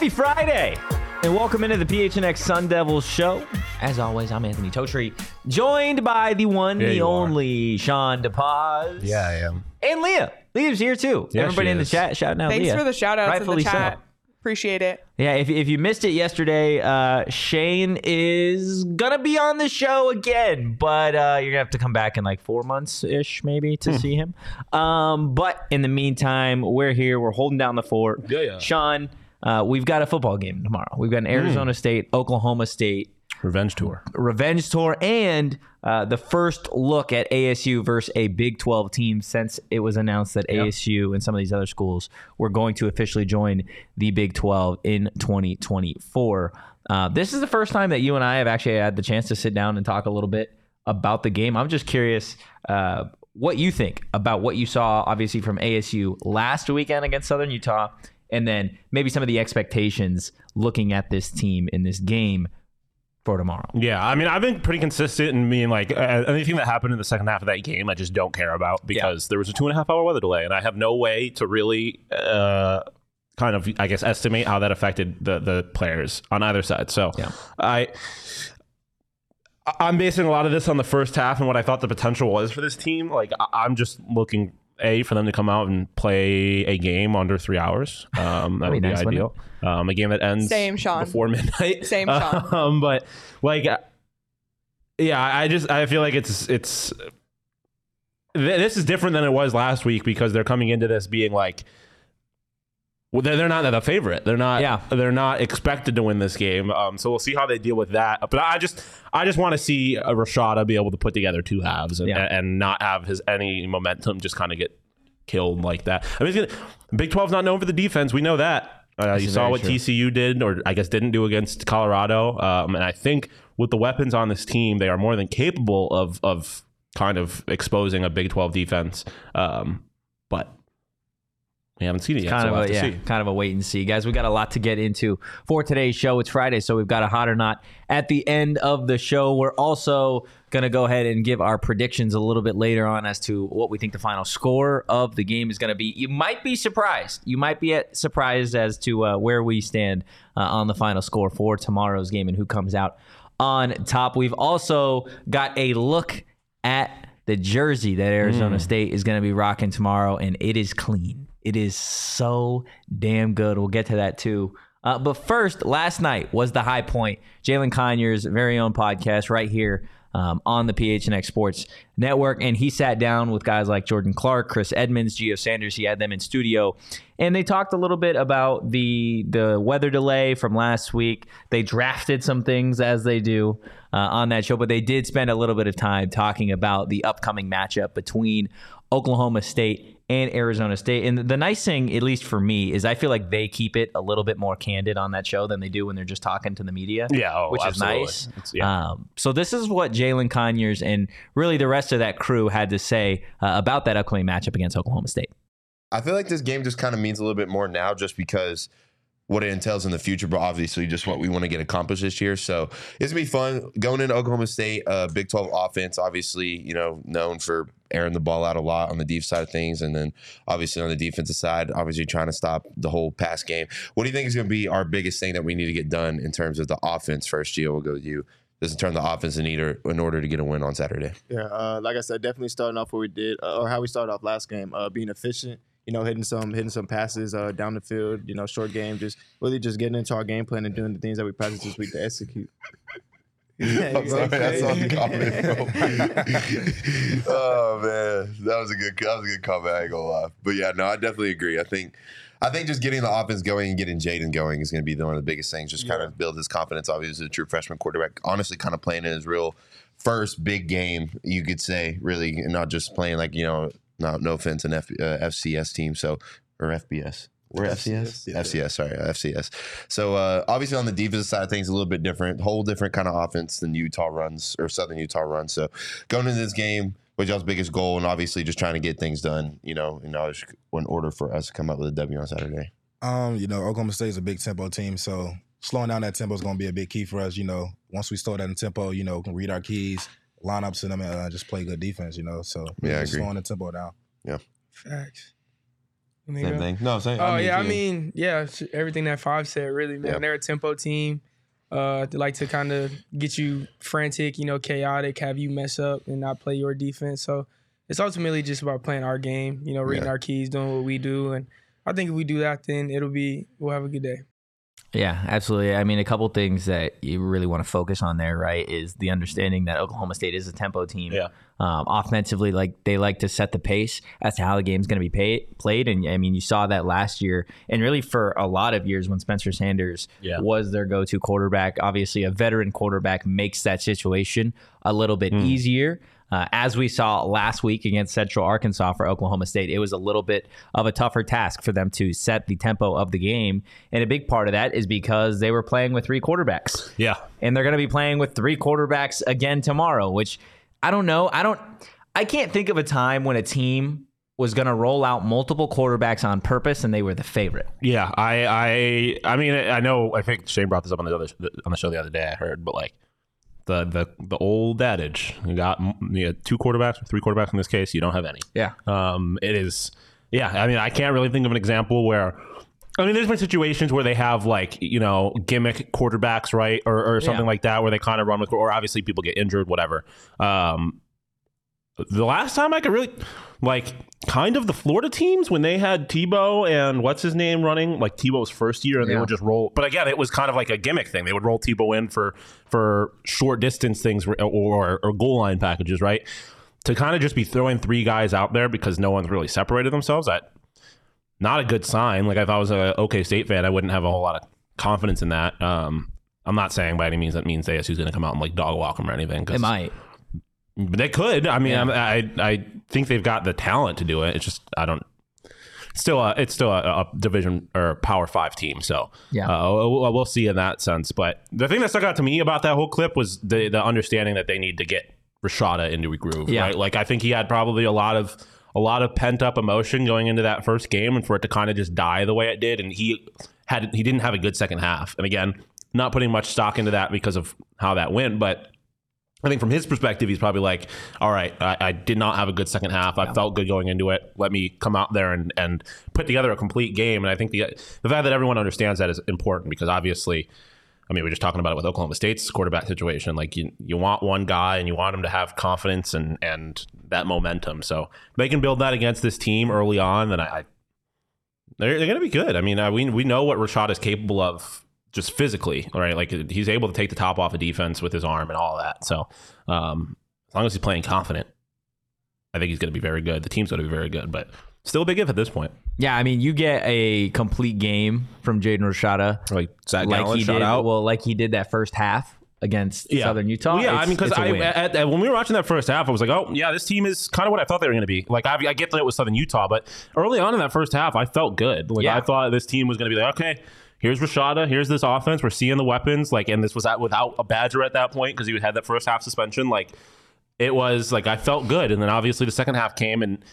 Happy Friday! And welcome into the PHNX Sun Devils show. As always, I'm Anthony Totri, joined by the one, Yeah, the you are. only Shawn DePaz. Yeah, I am. And Leah. Leah's here too. Yeah, Everybody she in the chat shouting out Thanks Leah. for the shout outs in the chat. so. Appreciate it. Yeah, if, if you missed it yesterday, uh, Shane is gonna be on the show again, but uh, you're gonna have to come back in like four months ish, maybe, Hmm. to see him. Um, but in the meantime, we're here. We're holding down the fort. Yeah, yeah. Shawn, uh, we've got a football game tomorrow. We've got an Hmm. Arizona State, Oklahoma State Revenge tour. revenge tour and uh, the first look at ASU versus a Big 12 team since it was announced that ASU and some of these other schools were going to officially join the Big 12 in 2024. Uh, this is the first time that you and I have actually had the chance to sit down and talk a little bit about the game. I'm just curious uh, what you think about what you saw, obviously, from ASU last weekend against Southern Utah, and then maybe some of the expectations looking at this team in this game for tomorrow. Yeah, I mean, I've been pretty consistent in being like uh, anything that happened in the second half of that game, I just don't care about because there was a two and a half hour weather delay, and I have no way to really uh, kind of, I guess, estimate how that affected the the players on either side. So, Yeah. I- I'm basing a lot of this on the first half and what I thought the potential was for this team. Like, I'm just looking a for them to come out and play a game under three hours. Um, that That'd be be nice, wouldn't ideal. Um, a game that ends Same, Shawn. before midnight. Same, Shawn. Um, but like, uh, yeah, I just I feel like it's it's th- this is different than it was last week because they're coming into this being like. Well, they're, they're not the favorite. They're not. Yeah. They're not expected to win this game. Um, so we'll see how they deal with that. But I just, I just want to see a Rashada be able to put together two halves and, Yeah. and not have his any momentum just kind of get killed like that. I mean, gonna, Big 12's not known for the defense. We know that. Uh, you saw what true. TCU did, or I guess didn't do against Colorado. Um, and I think with the weapons on this team, they are more than capable of of kind of exposing a Big 12 defense. Um, but we haven't seen it yet. kind so of we'll a to yeah, see. kind of a wait and see, guys. We got a lot to get into for today's show. It's Friday, so we've got a hot or not at the end of the show. We're also going to go ahead and give our predictions a little bit later on as to what we think the final score of the game is going to be. You might be surprised. You might be at, surprised as to uh, where we stand uh, on the final score for tomorrow's game and who comes out on top. We've also got a look at the jersey that Arizona State is going to be rocking tomorrow, and it is clean. It is so damn good. We'll get to that too. Uh, but first, last night was the high point. Jalin Conyers' very own podcast right here um, on the PHNX Sports Network. And he sat down with guys like Jordan Clark, Chris Edmonds, Gio Sanders. He had them in studio. And they talked a little bit about the the weather delay from last week. They drafted some things as they do uh, on that show, but they did spend a little bit of time talking about the upcoming matchup between Oklahoma State and Arizona State. And the nice thing, at least for me, is I feel like they keep it a little bit more candid on that show than they do when they're just talking to the media. Yeah, oh, which absolutely. is nice. Yeah. Um, so this is what Jalin Conyers and really the rest of that crew had to say uh, about that upcoming matchup against Oklahoma State. I feel like this game just kind of means a little bit more now just because what it entails in the future, but obviously just what we want to get accomplished this year. So it's gonna be fun going into Oklahoma State, uh, Big 12 offense, obviously, you know, known for airing the ball out a lot on the deep side of things. And then obviously on the defensive side, obviously trying to stop the whole pass game. What do you think is gonna be our biggest thing that we need to get done in terms of the offense first? Gio, we'll go with you. Doesn't turn the offense in either in order to get a win on Saturday. Yeah, uh, like I said, definitely starting off what we did, uh, or how we started off last game, uh, being efficient. You know, hitting some hitting some passes uh, down the field. You know, short game, just really just getting into our game plan and doing the things that we practice this week to execute. I'm sorry, that's on the comment, bro. oh man, that was a good that was a good comment. I ain't gonna lie, but yeah, no, I definitely agree. I think I think just getting the offense going and getting Jaden going is going to be one of the biggest things. Just kind of build his confidence. Obviously, a true freshman quarterback. Honestly, kind of playing in his real first big game, you could say, really, and not just playing like you know, no, no offense, an F, uh, FCS team. So or FBS. We're FCS. Yeah. FCS, sorry, uh, FCS. So uh, obviously on the defensive side of things, a little bit different, whole different kind of offense than Utah runs or Southern Utah runs. So going into this game, what's y'all's biggest goal, and obviously just trying to get things done, you know, in order, in order for us to come up with a W on Saturday. Um, you know, Oklahoma State is a big tempo team, so slowing down that tempo is going to be a big key for us. You know, once we slow down the tempo, you know, we can read our keys, line up to them, and uh, just play good defense. You know, so Yeah, I just agree. slowing the tempo down. Yeah. Facts. Same go. thing. No, same. Oh yeah, I mean, yeah, everything that Five said, really, man. Yeah. They're a tempo team. Uh, they like to kind of get you frantic, you know, chaotic, have you mess up and not play your defense. So it's ultimately just about playing our game, you know, reading Yeah. our keys, doing what we do, and I think if we do that, then it'll be we'll have a good day. Yeah, absolutely. I mean, a couple things that you really want to focus on there, right, is the understanding that Oklahoma State is a tempo team. Yeah. Um, offensively, like they like to set the pace as to how the game's going to be pay- played, and I mean, you saw that last year, and really for a lot of years when Spencer Sanders Yeah. was their go-to quarterback. Obviously, a veteran quarterback makes that situation a little bit easier. Uh, as we saw last week against Central Arkansas for Oklahoma State, it was a little bit of a tougher task for them to set the tempo of the game. And a big part of that is because they were playing with three quarterbacks. Yeah. And they're going to be playing with three quarterbacks again tomorrow, which I don't know. I don't, I can't think of a time when a team was going to roll out multiple quarterbacks on purpose and they were the favorite. Yeah, I, I, I mean, I know. I think Shane brought this up on the other on the show the other day. I heard, but like the the the old adage, you got you know, two quarterbacks or three quarterbacks in this case. You don't have any. Yeah. Um, it is. Yeah, I mean, I can't really think of an example where. I mean, there's been situations where they have like you know gimmick quarterbacks, right, or, or something Yeah. like that, where they kind of run with, or obviously people get injured, whatever. Um, the last time I could really like kind of the Florida teams when they had Tebow and what's his name running like Tebow's first year and they would just roll but again it was kind of like a gimmick thing. They would roll Tebow in for for short distance things or or, or goal line packages right? To kind of just be throwing three guys out there because no one's really separated themselves that not a good sign. Like if I was a OK State fan I wouldn't have a whole lot of confidence in that. Um I'm not saying by any means that means ASU's going to come out and like dog walk them or anything 'cause- It might. But they could. I mean, Yeah. I'm- I I think they've got the talent to do it. It's just I don't. Still, a, it's still a, a division or Power Five team. So Yeah. uh, we'll, we'll see in that sense. But the thing that stuck out to me about that whole clip was the the understanding that they need to get Rashada into a groove. Yeah. Right? Like I think he had probably a lot of a lot of pent up emotion going into that first game, and for it to kind of just die the way it did, and he had he didn't have a good second half. And again, not putting much stock into that because of how that went, but I think from his perspective, he's probably like, all right, I, I did not have a good second half. I felt good going into it. Let me come out there and, and put together a complete game. And I think the, the fact that everyone understands that is important because obviously, I mean, we're just talking about it with Oklahoma State's quarterback situation. Like you, you want one guy and you want him to have confidence and, and that momentum. So they can build that against this team early on, then I, I they're, they're going to be good. I mean, uh, we, we know what Rashada is capable of just physically, right? Like he's able to take the top off a defense with his arm and all that. So um, as long as he's playing confident, I think he's going to be very good. The team's going to be very good, but still a big if at this point. Yeah, I mean, you get a complete game from Jaden Rashada, Like Zach like he did. out. Well, like he did that first half against Southern Utah. Well, yeah, I mean, because it's a I, win. at, at- when we were watching that first half, I was like, oh, yeah, this team is kind of what I thought they were going to be. Like, I, I get that it was Southern Utah, but early on in that first half, I felt good. Like, Yeah. I thought this team was going to be like, okay, here's Rashada, here's this offense, we're seeing the weapons. Like, and this was at, without a Badger at that point because he had that first half suspension. Like, it was like I felt good, and then obviously the second half came, and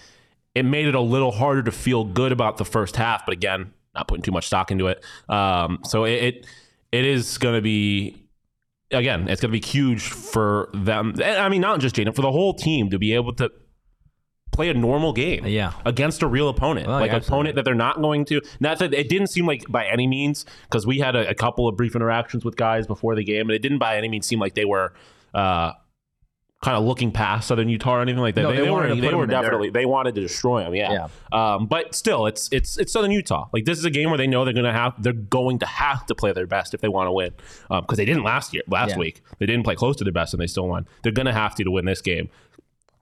it made it a little harder to feel good about the first half. But again, not putting too much stock into it. Um, so it, it it is going to be again, it's going to be huge for them. I mean, not just Jaden, for the whole team to be able to play a normal game Yeah. against a real opponent, Well, like yeah, an opponent that they're not going to. Not that it didn't seem like by any means, because we had a, a couple of brief interactions with guys before the game, and it didn't by any means seem like they were. Uh, Kind of looking past Southern Utah or anything like that. No, they, they they were they were them in the definitely they wanted to destroy them. Yeah. Um, but still, it's it's it's Southern Utah. Like this is a game where they know they're gonna have they're going to have to play their best if they want to win. Because they didn't last year, last Yeah. week. They didn't play close to their best and they still won. They're gonna have to to win this game,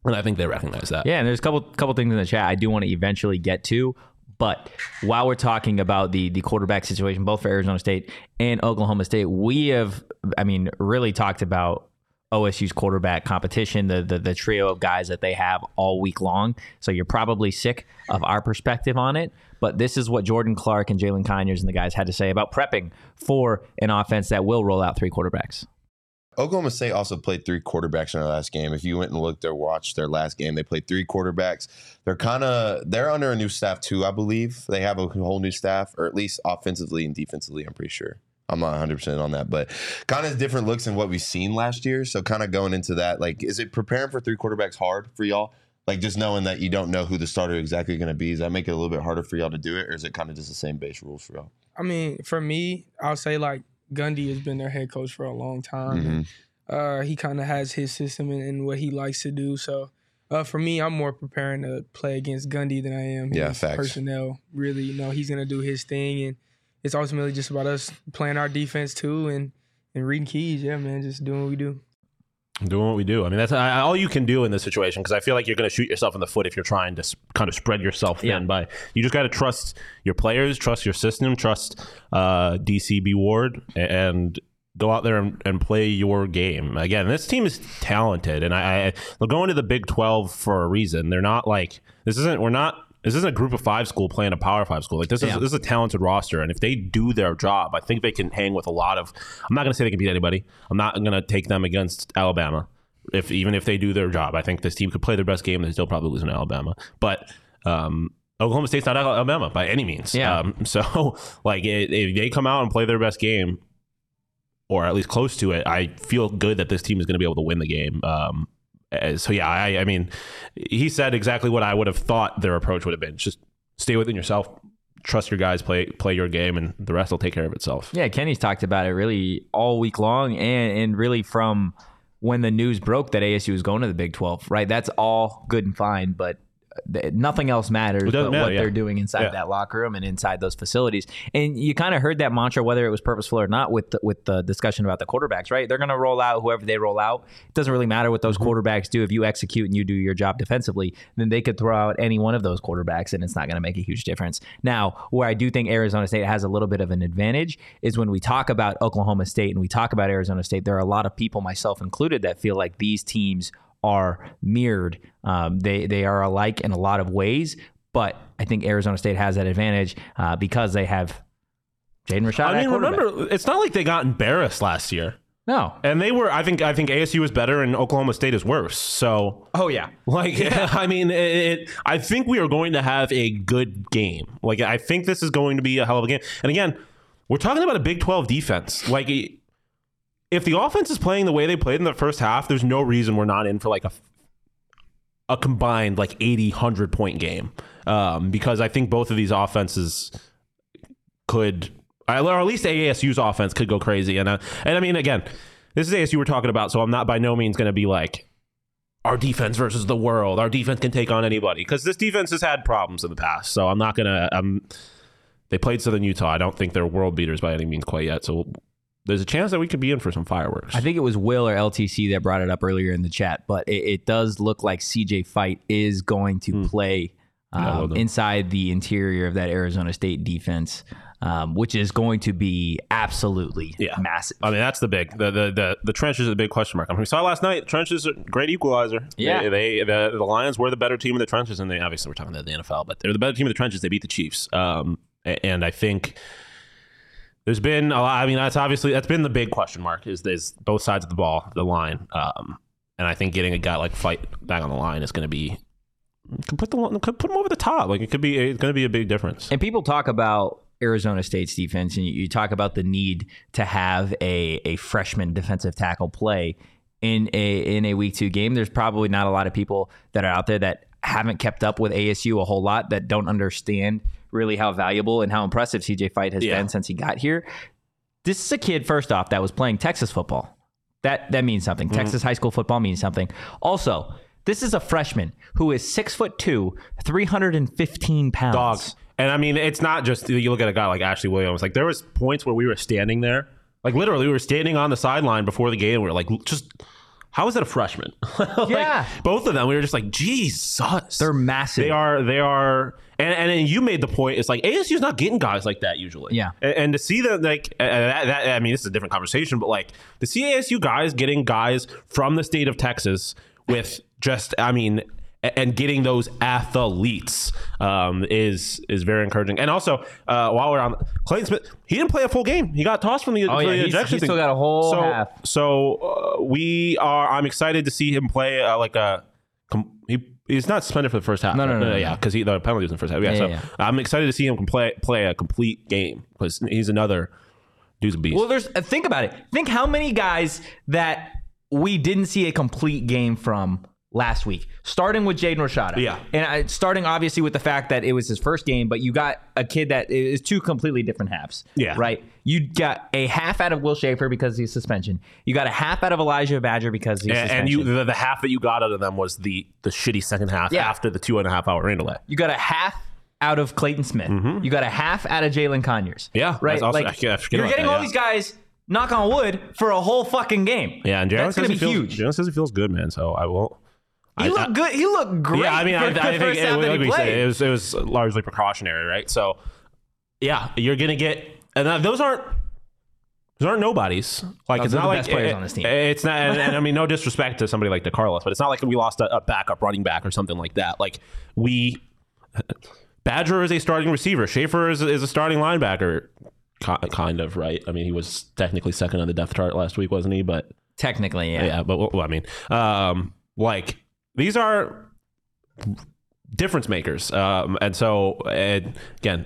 and I think they recognize that. Yeah, and there's a couple couple things in the chat I do want to eventually get to, But while we're talking about the the quarterback situation, both for Arizona State and Oklahoma State, we have, I mean, really talked about OSU's quarterback competition, the, the the trio of guys that they have all week long. So you're probably sick of our perspective on it. But this is what Jordan Clark and Jalin Conyers and the guys had to say about prepping for an offense that will roll out three quarterbacks. Oklahoma State also played three quarterbacks in their last game. If you went and looked or watched their last game, they played three quarterbacks. They're kind of they're under a new staff too, I believe. They have a whole new staff, or at least offensively and defensively. I'm pretty sure. I'm not 100 percent on that, but kind of different looks than what we've seen last year. So kind of going into that, like, is it preparing for three quarterbacks hard for y'all? Like just knowing that you don't know who the starter exactly going to be, does that make it a little bit harder for y'all to do it, or is it kind of just the same base rules for y'all? I mean, for me, I'll say like Gundy has been their head coach for a long time. Mm-hmm. and, uh, he kind of has his system and, and what he likes to do. So uh, for me, I'm more preparing to play against Gundy than I am Yeah, his facts. personnel. Really, you know, he's gonna do his thing, and it's ultimately just about us playing our defense too and and reading keys. Yeah, man, just doing what we do. Doing what we do. I mean, that's I, all you can do in this situation because I feel like you're going to shoot yourself in the foot if you're trying to s- kind of spread yourself thin. Yeah. By you just got to trust your players, trust your system, trust uh, DCB Ward, and go out there and, and play your game. Again, this team is talented, and I, I they're going to the Big Twelve for a reason. They're not like this isn't we're not. This isn't a group of five school playing a power five school. Like this is Yeah. this is a talented roster, and if they do their job, I think they can hang with a lot of. I'm not going to say they can beat anybody. I'm not going to take them against Alabama. If even if they do their job, I think this team could play their best game. They still probably lose in Alabama, but um, Oklahoma State's not Alabama by any means. Yeah. Um, so like if they come out and play their best game, or at least close to it, I feel good that this team is going to be able to win the game. Um, Uh, so yeah, I, I mean, he said exactly what I would have thought their approach would have been. Just stay within yourself, trust your guys, play play your game, and the rest will take care of itself. Yeah, Kenny's talked about it really all week long, and and really from when the news broke that ASU was going to the Big Twelve. Right, that's all good and fine, but nothing else matters but matter, what yeah. they're doing inside Yeah. that locker room and inside those facilities. And you kind of heard that mantra, whether it was purposeful or not, with the, with the discussion about the quarterbacks. Right, they're going to roll out whoever they roll out. It doesn't really matter what those Mm-hmm. quarterbacks do. If you execute and you do your job defensively, then they could throw out any one of those quarterbacks, and it's not going to make a huge difference. Now, where I do think Arizona State has a little bit of an advantage is when we talk about Oklahoma State and we talk about Arizona State. There are a lot of people, myself included, that feel like these teams are mirrored. Um, they they are alike in a lot of ways, but I think Arizona State has that advantage uh, because they have Jaden Rashada. I mean, remember, it's not like they got embarrassed last year. No. And they were, I think, I think ASU is better and Oklahoma State is worse. So, Oh yeah. like, I mean, it, it, I think we are going to have a good game. Like, I think this is going to be a hell of a game. And again, we're talking about a Big 12 defense. Like, if the offense is playing the way they played in the first half, there's no reason we're not in for like a a combined like 80 100 point game. Um, because i think both of these offenses could or at least ASU's offense could go crazy. And uh, and I mean again this is ASU we're talking about so I'm not by no means going to be like our defense versus the world. Our defense can take on anybody. Because this defense has had problems in the past so I'm not going to um they played Southern Utah. I don't think they're world beaters by any means quite yet so there's a chance that we could be in for some fireworks I think it was Will or LTC that brought it up earlier in the chat, but it, it does look like CJ Fite is going to play Hmm. Yeah, um, inside the interior of that Arizona State defense, um, which is going to be absolutely Yeah. massive. I mean, that's the big the the the, the trenches is a big question mark. I mean, we saw last night. Trenches are a great equalizer. Yeah. they, they the, the Lions were the better team in the trenches, and they obviously we're talking about the NFL, but they're the better team in the trenches. They beat the Chiefs, um, and I think there's been a lot. I mean, that's obviously that's been the big question mark is is both sides of the ball, the line, um, and I think getting a guy like Fite back on the line is going to be could put the could put him over the top. Like it could be it's going to be a big difference. And people talk about Arizona State's defense, and you, you talk about the need to have a, a freshman defensive tackle play in a in a week two game. There's probably not a lot of people that are out there that haven't kept up with ASU a whole lot that don't understand really how valuable and how impressive CJ Fite has Yeah. been since he got here. This is a kid, first off, that was playing Texas football. That that means something. Mm-hmm. Texas high school football means something. Also, this is a freshman who is six foot two, three hundred and fifteen pounds. dogs. And I mean, it's not just you look at a guy like Ashley Williams. Like there was points where we were standing there, like literally we were standing on the sideline before the game. We were like, just how is that a freshman? Like, Yeah. both of them. We were just like, Jesus. They're massive. They are. They are. And and then you made the point. It's like ASU's not getting guys like that usually. Yeah. And, and to see that, like, uh, that, that, I mean, this is a different conversation, but like to see ASU guys getting guys from the state of Texas with just, I mean, and getting those athletes um, is is very encouraging. And also, uh, while we're on Clayton Smith, he didn't play a full game. He got tossed from the, Oh, yeah, the he's- ejection he's still got a whole so, half. So uh, we are. I'm excited to see him play uh, like a. Com- he he's not suspended for the first half. No, no, right? no, no, yeah, because he the penalty was in the first half. Yeah, Yeah, so yeah, I'm excited to see him play play a complete game because he's another dude's a beast. Well, there's uh, think about it. Think how many guys that we didn't see a complete game from last week. Starting with Jaden Rashada. Yeah. And I, starting obviously with the fact that it was his first game, but you got a kid that is two completely different halves. Yeah. Right? You got a half out of Will Schaefer because of his suspension. You got a half out of Elijah Badger because of his and, suspension. and you the, the half that you got out of them was the the shitty second half Yeah. after the two and a half hour rain delay. You got a half out of Clayton Smith. You got a half out of Jalin Conyers. Mm-hmm. Yeah, right. also- like you're getting that, all yeah. these guys. Knock on wood for a whole fucking game. Yeah, and Jalin says he be feels, huge. Jalin says he feels good, man. So I won't. He I- looked I- good. He looked great. Yeah, I mean, for I, I think it, like we said, it was it was largely precautionary, right? So, yeah, you're gonna get, and that- those aren't those aren't nobodies. Like Those it's not the like best players it- on this team. It's not, and, and I mean, no disrespect to somebody like DeCarlos, but it's not like we lost a, a backup running back or something like that. Like we, Badger is a starting receiver. Schaefer is, is a starting linebacker, kind of right. I mean, he was technically second on the depth chart last week, wasn't he? But Technically, yeah. yeah, but well, I mean, um, like these are difference makers, um, and so and again,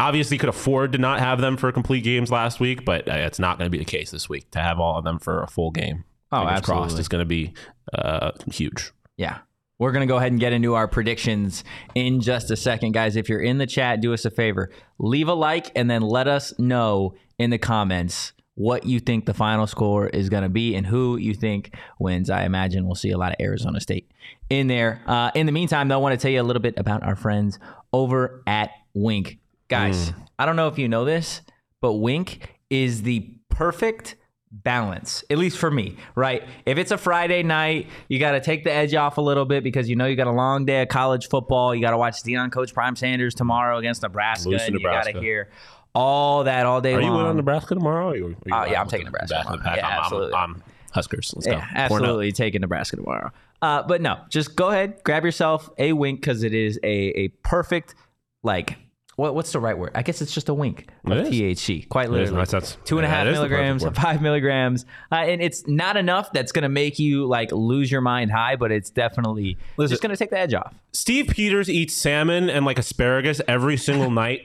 obviously could afford to not have them for complete games last week, but uh, it's not going to be the case this week to have all of them for a full game. Oh, Fingers crossed, absolutely. is going to be uh, huge. Yeah. We're going to go ahead and get into our predictions in just a second. Guys, if you're in the chat, do us a favor. Leave a like and then let us know in the comments what you think the final score is going to be and who you think wins. I imagine we'll see a lot of Arizona State in there. Uh, in the meantime, though, I want to tell you a little bit about our friends over at Wink. Guys, I don't know if you know this, but Wink is the perfect balance, at least for me, right? If it's a Friday night, you got to take the edge off a little bit because you know you got a long day of college football. You got to watch Deion coach Prime Sanders tomorrow against Nebraska, to and you got to Nebraska. hear all that all day Are you long. in on Nebraska tomorrow? Or you, you Uh, yeah, I'm taking Nebraska back tomorrow. Yeah, I'm- I'm- absolutely. I'm, Huskers. Let's Yeah, go. Absolutely taking Nebraska tomorrow. Uh, but no, just go ahead, grab yourself a wink because it is a a perfect like what what's the right word? I guess it's just a wink of It. THC. Quite literally, two and a half is the perfect milligrams, five milligrams, uh, and it's not enough that's gonna make you like lose your mind high, but it's definitely Listen. just gonna take the edge off. Steve Peters eats salmon and like asparagus every single night.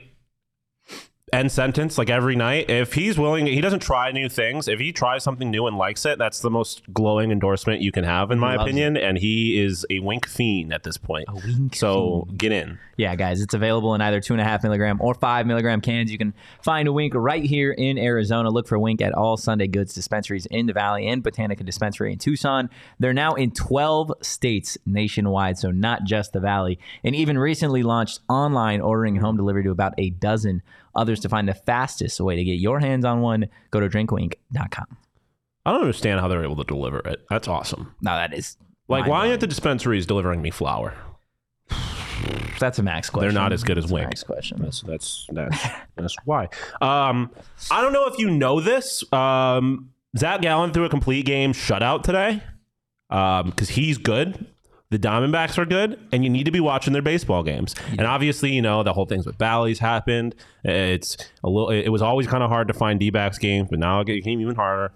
End sentence, like every night. If he's willing, he doesn't try new things. If he tries something new and likes it, that's the most glowing endorsement you can have, in my Loves opinion. And he is a wink fiend at this point. wink so get in. Yeah, guys, it's available in either two and a half milligram or five milligram cans. You can find a Wink right here in Arizona. Look for Wink at all Sunday Goods dispensaries in the Valley and Botanica Dispensary in Tucson. They're now in 12 states nationwide, so not just the Valley. And even recently launched online ordering and home delivery to about a dozen others. To find the fastest way to get your hands on one, go to drinkwink.com. I don't understand how they're able to deliver it. That's awesome. Now, that is Like, why mind-blowing. aren't the dispensaries delivering me flour? That's a max question. They're not as good as That's a Wink. Max question. That's that's that's that's why. Um, I don't know if you know this. Um, Zach Gallen threw a complete game shutout today because he's good. The Diamondbacks are good, and you need to be watching their baseball games. And obviously, you know the whole things with Bally's happened. It's a little. It was always kind of hard to find D-backs games, but now it became even harder.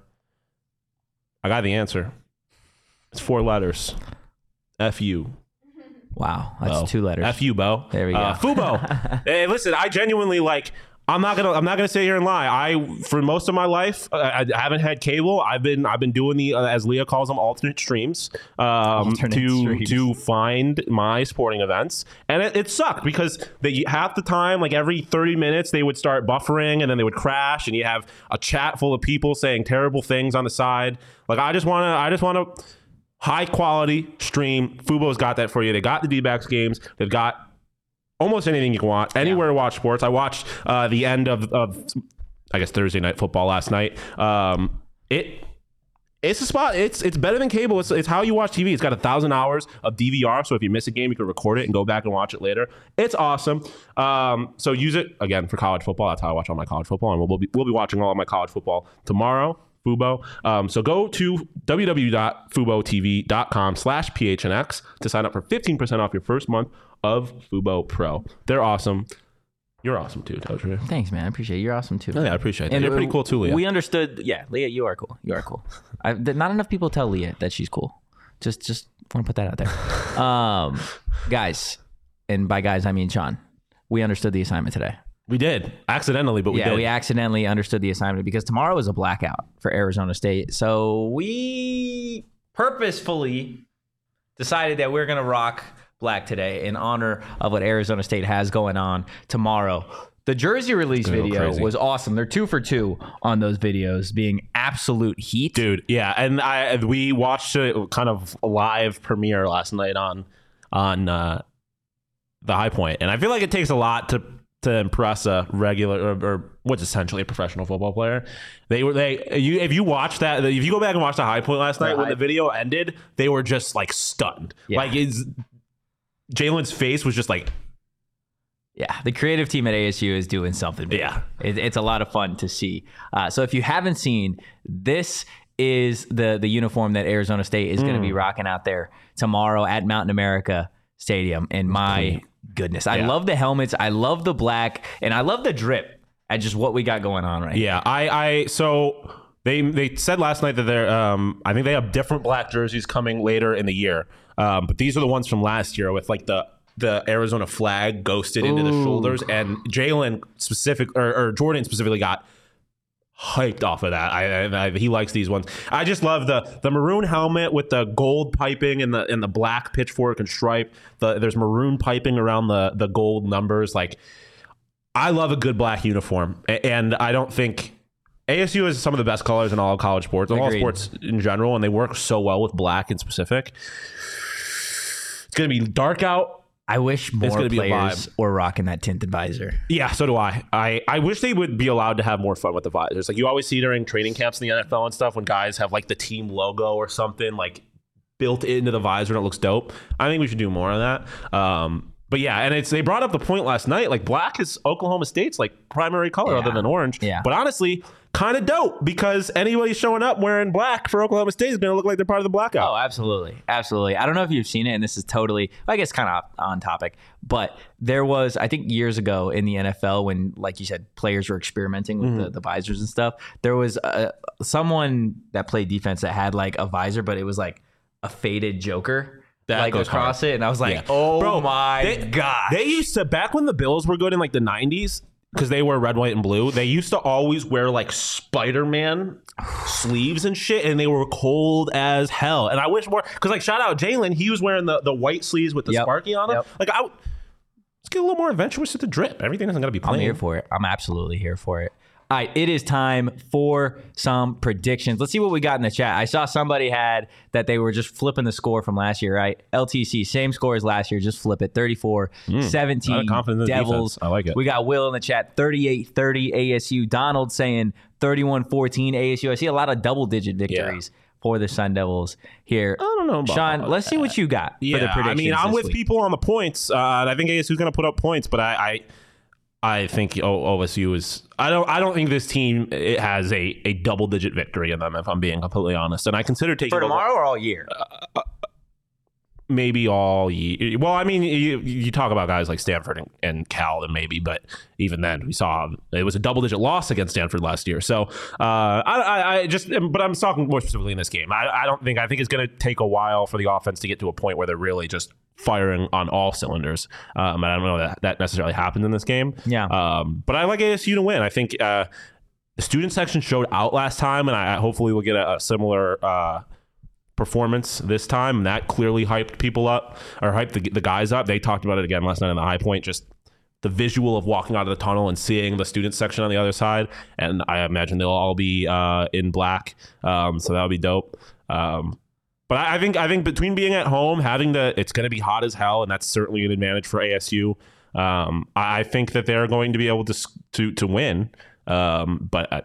I got the answer. It's four letters. F U. Wow, that's Bo. two letters. F U, Bo. There we Uh, go. Fubo. hey, listen, I genuinely like. I'm not gonna. I'm not gonna sit here and lie. I, for most of my life, I, I haven't had cable. I've been. I've been doing the, uh, as Leah calls them, alternate streams, um, Alternate to streams. to find my sporting events, and it, it sucked because they half the time, like every 30 minutes, they would start buffering, and then they would crash, and you have a chat full of people saying terrible things on the side. Like I just want to. I just want to high quality stream. Fubo's got that for you. They got the D-backs games. They've got almost anything you can want. Anywhere to watch sports. I watched uh, the end of, of I guess Thursday night football last night. Um, it It's a spot. It's it's better than cable. It's, it's how you watch TV. It's got a thousand hours of DVR, so if you miss a game, you can record it and go back and watch it later. It's awesome. Um, so use it again for college football. That's how I watch all my college football, and we'll be we'll be watching all of my college football tomorrow. Fubo. Um, so go to www.fubotv.com slash phnx to sign up for 15% off your first month of Fubo Pro. They're awesome. You're awesome too, Totri. Thanks, man. I appreciate it. You're awesome too. Oh, yeah, I appreciate that. And You're pretty cool too, Leah. We understood. Yeah, Leah, you are cool. You are cool. I, not enough people tell Leah that she's cool. Just, just want to put that out there, um, guys. And by guys, I mean Shawn. We understood the assignment today. We did accidentally, but we yeah, did. we accidentally understood the assignment because tomorrow is a blackout for Arizona State. So we purposefully decided that we're gonna rock black today in honor of what Arizona State has going on tomorrow. The jersey release video crazy. was awesome. They're two for two on those videos, being absolute heat. dude. Yeah, and I we watched it kind of live premiere last night on on uh, the High Point, and I feel like it takes a lot to to impress a regular or, or what's essentially a professional football player. They were they you if you watch that if you go back and watch the High Point last night when High- the video ended, they were just like stunned. Yeah. Like is Jalin's face was just like Yeah, the creative team at ASU is doing something. big. Yeah. it, it's a lot of fun to see. Uh, so if you haven't seen, this is the the uniform that Arizona State is going to be rocking out there tomorrow at Mountain America Stadium. And my goodness, I Yeah. love the helmets. I love the black, and I love the drip at just what we got going on right now. Yeah, I, I so they they said last night that they're um I think they have different black jerseys coming later in the year. Um, but these are the ones from last year with like the the Arizona flag ghosted into the shoulders, and Jalin specific or, or Jordan specifically got hyped off of that. I, I, I he likes these ones. I just love the the maroon helmet with the gold piping and the and the black pitchfork and stripe. The there's maroon piping around the the gold numbers. Like I love a good black uniform, and I don't think ASU has some of the best colors in all college sports, in all sports in general, and they work so well with black in specific. It's gonna be dark out. I wish more players were rocking that tinted visor. Yeah, so do I. I. I wish they would be allowed to have more fun with the visors. Like you always see during training camps in the NFL and stuff when guys have like the team logo or something like built into the visor and it looks dope. I think we should do more on that. Um, but yeah, and it's they brought up the point last night. Like black is Oklahoma State's like primary color Yeah. other than orange. Yeah. But honestly, kind of dope because anybody showing up wearing black for Oklahoma State is going to look like they're part of the blackout. Oh, absolutely. Absolutely. I don't know if you've seen it, and this is totally, I guess, kind of on topic, but there was, I think, years ago in the NFL when, like you said, players were experimenting with Mm-hmm. the, the visors and stuff. There was uh, someone that played defense that had like a visor, but it was like a faded Joker. That like goes across hard. it, and I was like, Yeah. "Oh Bro, my god!" They used to back when the Bills were good in like the '90s because they wear red, white, and blue. They used to always wear like Spider-Man sleeves and shit, and they were cold as hell. And I wish more because like shout out Jalin, he was wearing the the white sleeves with the Yep. Sparky on them. Yep. Like I. Let's get a little more adventurous with the drip. Everything isn't gonna be plain. I'm here for it. I'm absolutely here for it. All right, it is time for some predictions. Let's see what we got in the chat. I saw somebody had that they were just flipping the score from last year, right? LTC, same score as last year, just flip it 34 Hmm. lot 17 of confidence Devils. I like it. We got Will in the chat 38 30 ASU. Donald saying 31 14 ASU. I see a lot of double digit victories for the Sun Devils here. I don't know about Shawn, let's see what you got for the Yeah, I mean, I'm with week. people on the points, uh, I think ASU's going to put up points, but I, I, I think OSU is. I don't. I don't think this team it has a, a double digit victory in them. If I'm being completely honest, and I consider taking for over- tomorrow or all year. Uh, maybe all year. Well, I mean, you, you talk about guys like Stanford and, and Cal, and maybe, but even then, we saw it was a double digit loss against Stanford last year. So, uh, I, I, I just, but I'm talking more specifically in this game. I, I don't think, I think it's going to take a while for the offense to get to a point where they're really just firing on all cylinders. Um, and I don't know that that necessarily happened in this game. Yeah. Um, but I like ASU to win. I think, uh, the student section showed out last time, and I, I hopefully we'll get a, a similar, uh, performance this time. That clearly hyped people up or hyped the, the guys up. They talked about it again last night in the high point. Just the visual of walking out of the tunnel and seeing the student section on the other side. And I imagine they'll all be uh, in black. Um, so that'll be dope. Um, but I, I think I think between being at home, having the it's going to be hot as hell, and that's certainly an advantage for ASU. Um, I think that they're going to be able to to to win. Um, but I,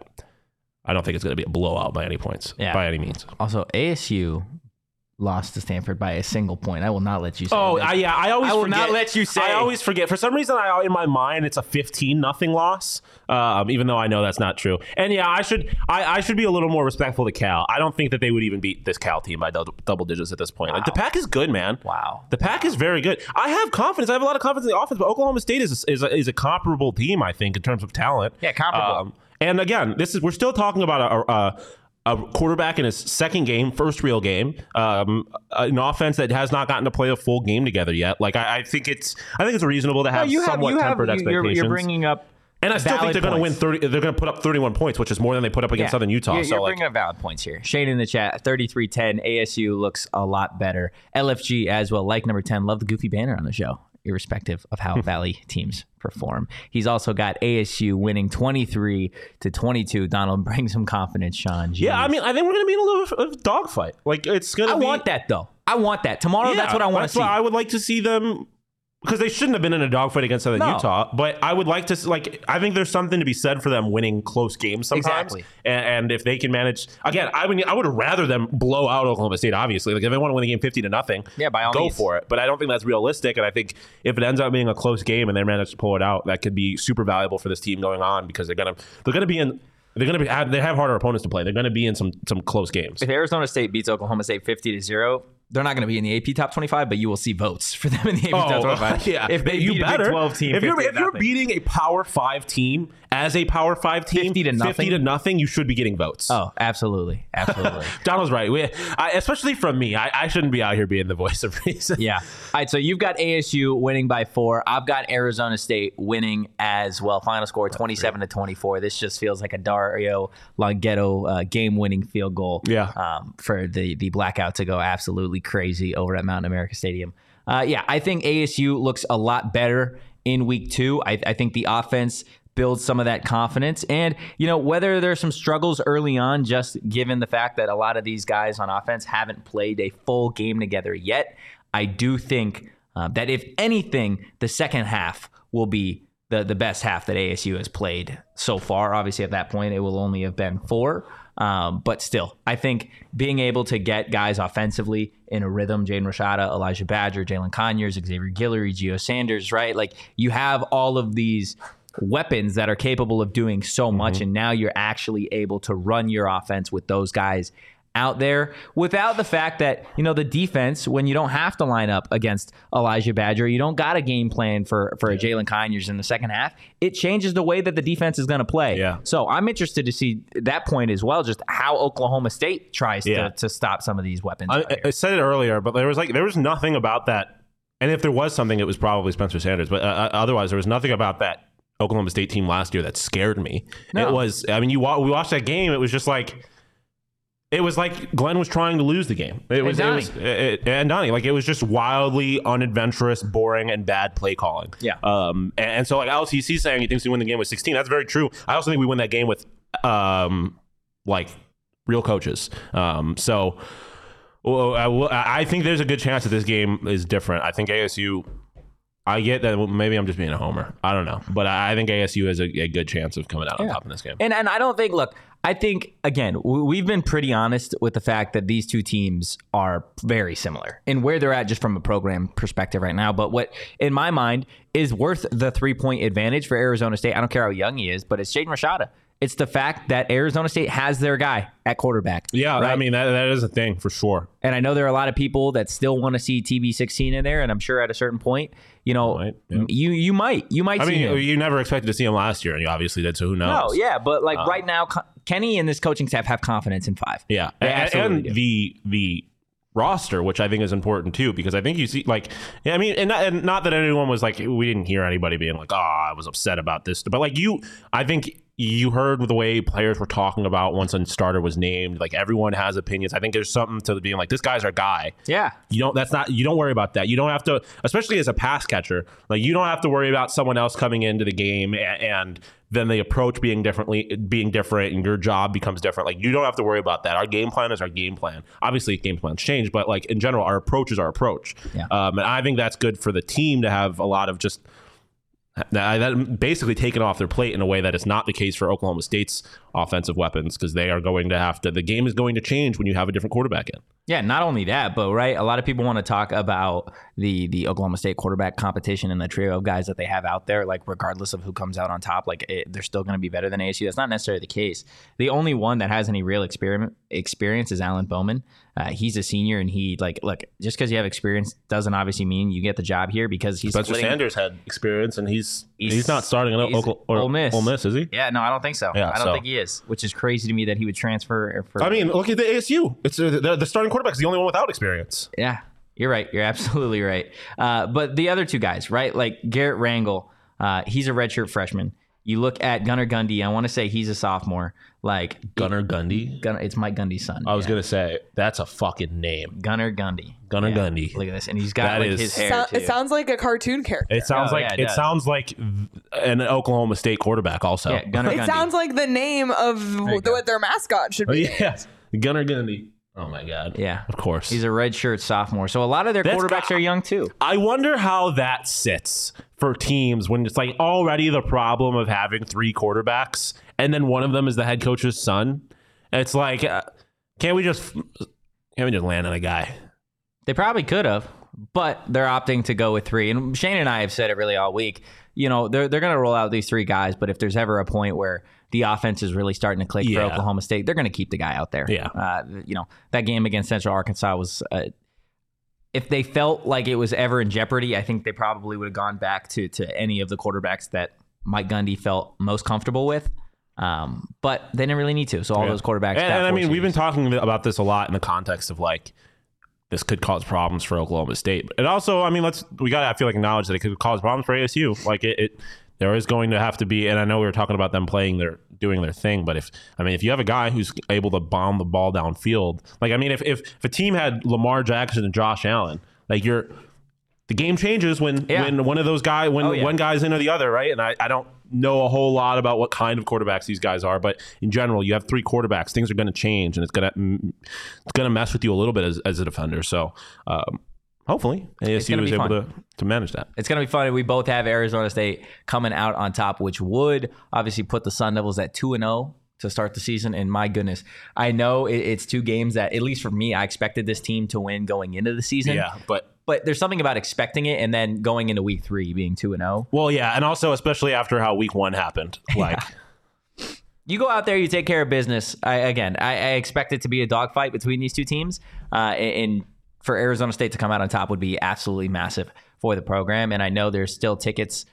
I don't think it's going to be a blowout by any points, Yeah. by any means. Also, ASU lost to Stanford by a single point. I will not let you say. Oh. I, yeah. I always I will forget. not let you say. I always forget. For some reason, I in my mind it's a fifteen nothing loss. Um, even though I know that's not true. And yeah, I should I, I should be a little more respectful to Cal. I don't think that they would even beat this Cal team by double, double digits at this point. Like the pack is good, man. Wow. The pack is very good. I have confidence. I have a lot of confidence in the offense, but Oklahoma State is is a, is a comparable team, I think, in terms of talent. Yeah, comparable. Um, and again, this is we're still talking about a, a, a quarterback in his second game, first real game, um, an offense that has not gotten to play a full game together yet. Like I, I think it's I think it's reasonable to have have somewhat you have tempered you- you're, expectations. you're bringing up. and I still think they're going to win thirty. They're going to put up thirty-one points, which is more than they put up against Yeah. Southern Utah. You're, so you're like, bringing up valid points here. Shane in the chat, 33-10. ASU looks a lot better. LFG as well, like number 10. Love the goofy banner on the show, irrespective of how hmm. Valley teams perform. He's also got ASU winning 23 to 22. Donald, bring some confidence, Shawn. yeah, I mean, I think we're going to be in a little of dogfight. Like it's going I to. be, want that though. I want that. Tomorrow, that's what I want to see. I would like to see them because they shouldn't have been in a dogfight against Southern No. Utah. But I would like to like. I think there's something to be said for them winning close games sometimes. Exactly. And, and if they can manage, again, I would I would rather them blow out Oklahoma State. Obviously, like if they want to win the game fifty to nothing, Yeah, by all go means. for it. But I don't think that's realistic. And I think if it ends up being a close game and they manage to pull it out, that could be super valuable for this team going on because they're gonna they're gonna be in. They're gonna be. have- They have harder opponents to play. They're gonna be in some some close games. if Arizona State beats Oklahoma State 50 to 0, they're not going to be in the AP top 25, but you will see votes for them in the AP top 25. Oh, yeah. If they you beat a better. Big 12 team, if you're if you're beating a Power Five team as a Power Five team, 50 to nothing? 50 to nothing, you should be getting votes. Oh, absolutely. Absolutely. Donald's right. We, I, especially from me, I, I shouldn't be out here being the voice of reason. Yeah. All right. So you've got ASU winning by four. I've got Arizona State winning as well. Final score 27 to 24. This just feels like a Dario Longhetto uh, game winning field goal Yeah. um, for the, the blackout to go absolutely crazy over at Mountain America Stadium. Uh, yeah. I think ASU looks a lot better in week two. I, I think the offense builds some of that confidence. And, you know, whether there's some struggles early on, just given the fact that a lot of these guys on offense haven't played a full game together yet, I do think uh, that if anything, the second half will be the, the best half that ASU has played so far. Obviously, at that point, it will only have been four. Um, but still, I think being able to get guys offensively in a rhythm, Jaden Rashada, Elijah Badger, Jalin Conyers, Xavier Guillory, Gio Sanders, right? Like you have all of these weapons that are capable of doing so much, and now you're actually able to run your offense with those guys out there without the fact that you know the defense when you don't have to line up against Elijah Badger you don't got a game plan for for a Jalin Conyers in the second half it changes the way that the defense is going to play Yeah. so I'm interested to see that point as well just how Oklahoma State tries Yeah. to, to stop some of these weapons I. I said it earlier, but there was like there was nothing about that. And if there was something, it was probably Spencer Sanders. But uh, otherwise, there was nothing about that Oklahoma State team last year that scared me. No. It was. I mean, you wa- we watched that game. It was just like. It was like Glenn was trying to lose the game. It was, it Donnie. was, it, and Donnie, like it was just wildly unadventurous, boring, and bad play calling. Yeah. Um. And, and so like LTC saying he thinks he win the game with 16. That's very true. I also think we win that game with, um, like real coaches. Um. So. Well, I, will- I think there's a good chance that this game is different. I think ASU. I get that maybe I'm just being a homer. I don't know, but I think ASU has a, a good chance of coming out on top in this game. And and I don't think look, I think again, we've been pretty honest with the fact that these two teams are very similar in where they're at just from a program perspective right now. But what in my mind is worth the three point advantage for Arizona State. I don't care how young he is, but it's Jaden Rashada. It's the fact that Arizona State has their guy at quarterback. yeah, I mean that that is a thing for sure. And I know there are a lot of people that still want to see TB16 in there, and I'm sure at a certain point, you know, Might, yeah. you you might you might I see mean, him. you never expected to see him last year, and you obviously did. So who knows? No, yeah, but like uh, right now, Kenny and this coaching staff have confidence in five. Yeah, They and, and the the roster, which I think is important too, because I think you see, like, yeah, I mean, and not, and not that anyone was like, we didn't hear anybody being like, oh, I was upset about this, but like you, I think you heard the way players were talking about once a starter was named. Like everyone has opinions. I think there's something to being like, this guy's our guy. Yeah. You don't. That's not. You don't worry about that. You don't have to, especially as a pass catcher. Like you don't have to worry about someone else coming into the game a- and, then the approach being differently, being different, and your job becomes different. Like you don't have to worry about that. Our game plan is our game plan. Obviously, game plans change, but like in general, our approach is our approach. Yeah. Um, and I think that's good for the team to have a lot of just that basically taken off their plate in a way that is not the case for Oklahoma State's offensive weapons because they are going to have to. The game is going to change when you have a different quarterback in. Yeah, not only that, but right, a lot of people want to talk about the the Oklahoma State quarterback competition and the trio of guys that they have out there. Like, regardless of who comes out on top, like it, they're still going to be better than ASU. That's not necessarily the case. The only one that has any real experiment experience is Alan Bowman. Uh, he's a senior, and he like look just because you have experience doesn't obviously mean you get the job here because he's Spencer splitting- Sanders had experience, and he's he's, He's- not starting at Oklahoma or Ole Miss. Ole Miss, is he? Yeah, no, I don't think so. Yeah, I don't so- think he is, which is crazy to me that he would transfer. For, I mean, look at the ASU. It's uh, the, the starting quarterback is the only one without experience. Yeah, you're right. You're absolutely right. Uh, but the other two guys, right? Like Garret Rangel, uh, he's a redshirt freshman. You look at Gunnar Gundy. I want to say he's a sophomore. Like Gunnar Gundy. Gunnar, it's Mike Gundy's son. I was Yeah. gonna say that's a fucking name. Gunnar Gundy. Gunnar Gundy. Look at this, and he's got That like is- his hair So- too. it sounds like a cartoon character. It sounds Oh, like yeah, it it, does. sounds like an Oklahoma State quarterback. Also, yeah, Gunnar It Gundy. sounds like the name of the, what their mascot should Oh, be. yes, Gunnar Gundy. Oh my god. yeah, of course. He's a redshirt sophomore. So a lot of their That's quarterbacks got- are young too. I wonder how that sits for teams when it's like already the problem of having three quarterbacks, and then one of them is the head coach's son. It's like, uh, can't we just can't we just land on a guy? They probably could have, but they're opting to go with three. And Shane and I have said it really all week. You know, they're they're going to roll out these three guys, but if there's ever a point where the offense is really starting to click Yeah. for Oklahoma State, they're going to keep the guy out there. Yeah. Uh, you know, that game against Central Arkansas was. Uh, if they felt like it was ever in jeopardy, I think they probably would have gone back to to any of the quarterbacks that Mike Gundy felt most comfortable with. Um, but they didn't really need to. So all Yeah. those quarterbacks. And, and I mean, we've been talking about this a lot in the context of like this could cause problems for Oklahoma State. And also, I mean, let's we got to I feel like acknowledge that it could cause problems for ASU. Like it, it there is going to have to be and I know we were talking about them playing their doing their thing, but if I mean, if you have a guy who's able to bomb the ball downfield, like I mean, if if, if a team had Lamar Jackson and Josh Allen, like you're the game changes when Yeah. when one of those guys when Oh, yeah. one guy's in or the other, right? And I, I don't know a whole lot about what kind of quarterbacks these guys are, but in general, you have three quarterbacks. Things are going to change, and it's going to it's going to mess with you a little bit as, as a defender. So um, hopefully, ASU is able to to manage that. It's going to be funny. We both have Arizona State coming out on top, which would obviously put the Sun Devils at 2 and 0 to start the season. And my goodness, I know it's two games that, at least for me, I expected this team to win going into the season. Yeah, but But there's something about expecting it and then going into week three being 2 and oh. 0. well, yeah, and also especially after how Week One happened, like. You go out there, you take care of business. I, again, I, I expect it to be a dogfight between these two teams. Uh, and for Arizona State to come out on top would be absolutely massive for the program. And I know there's still tickets,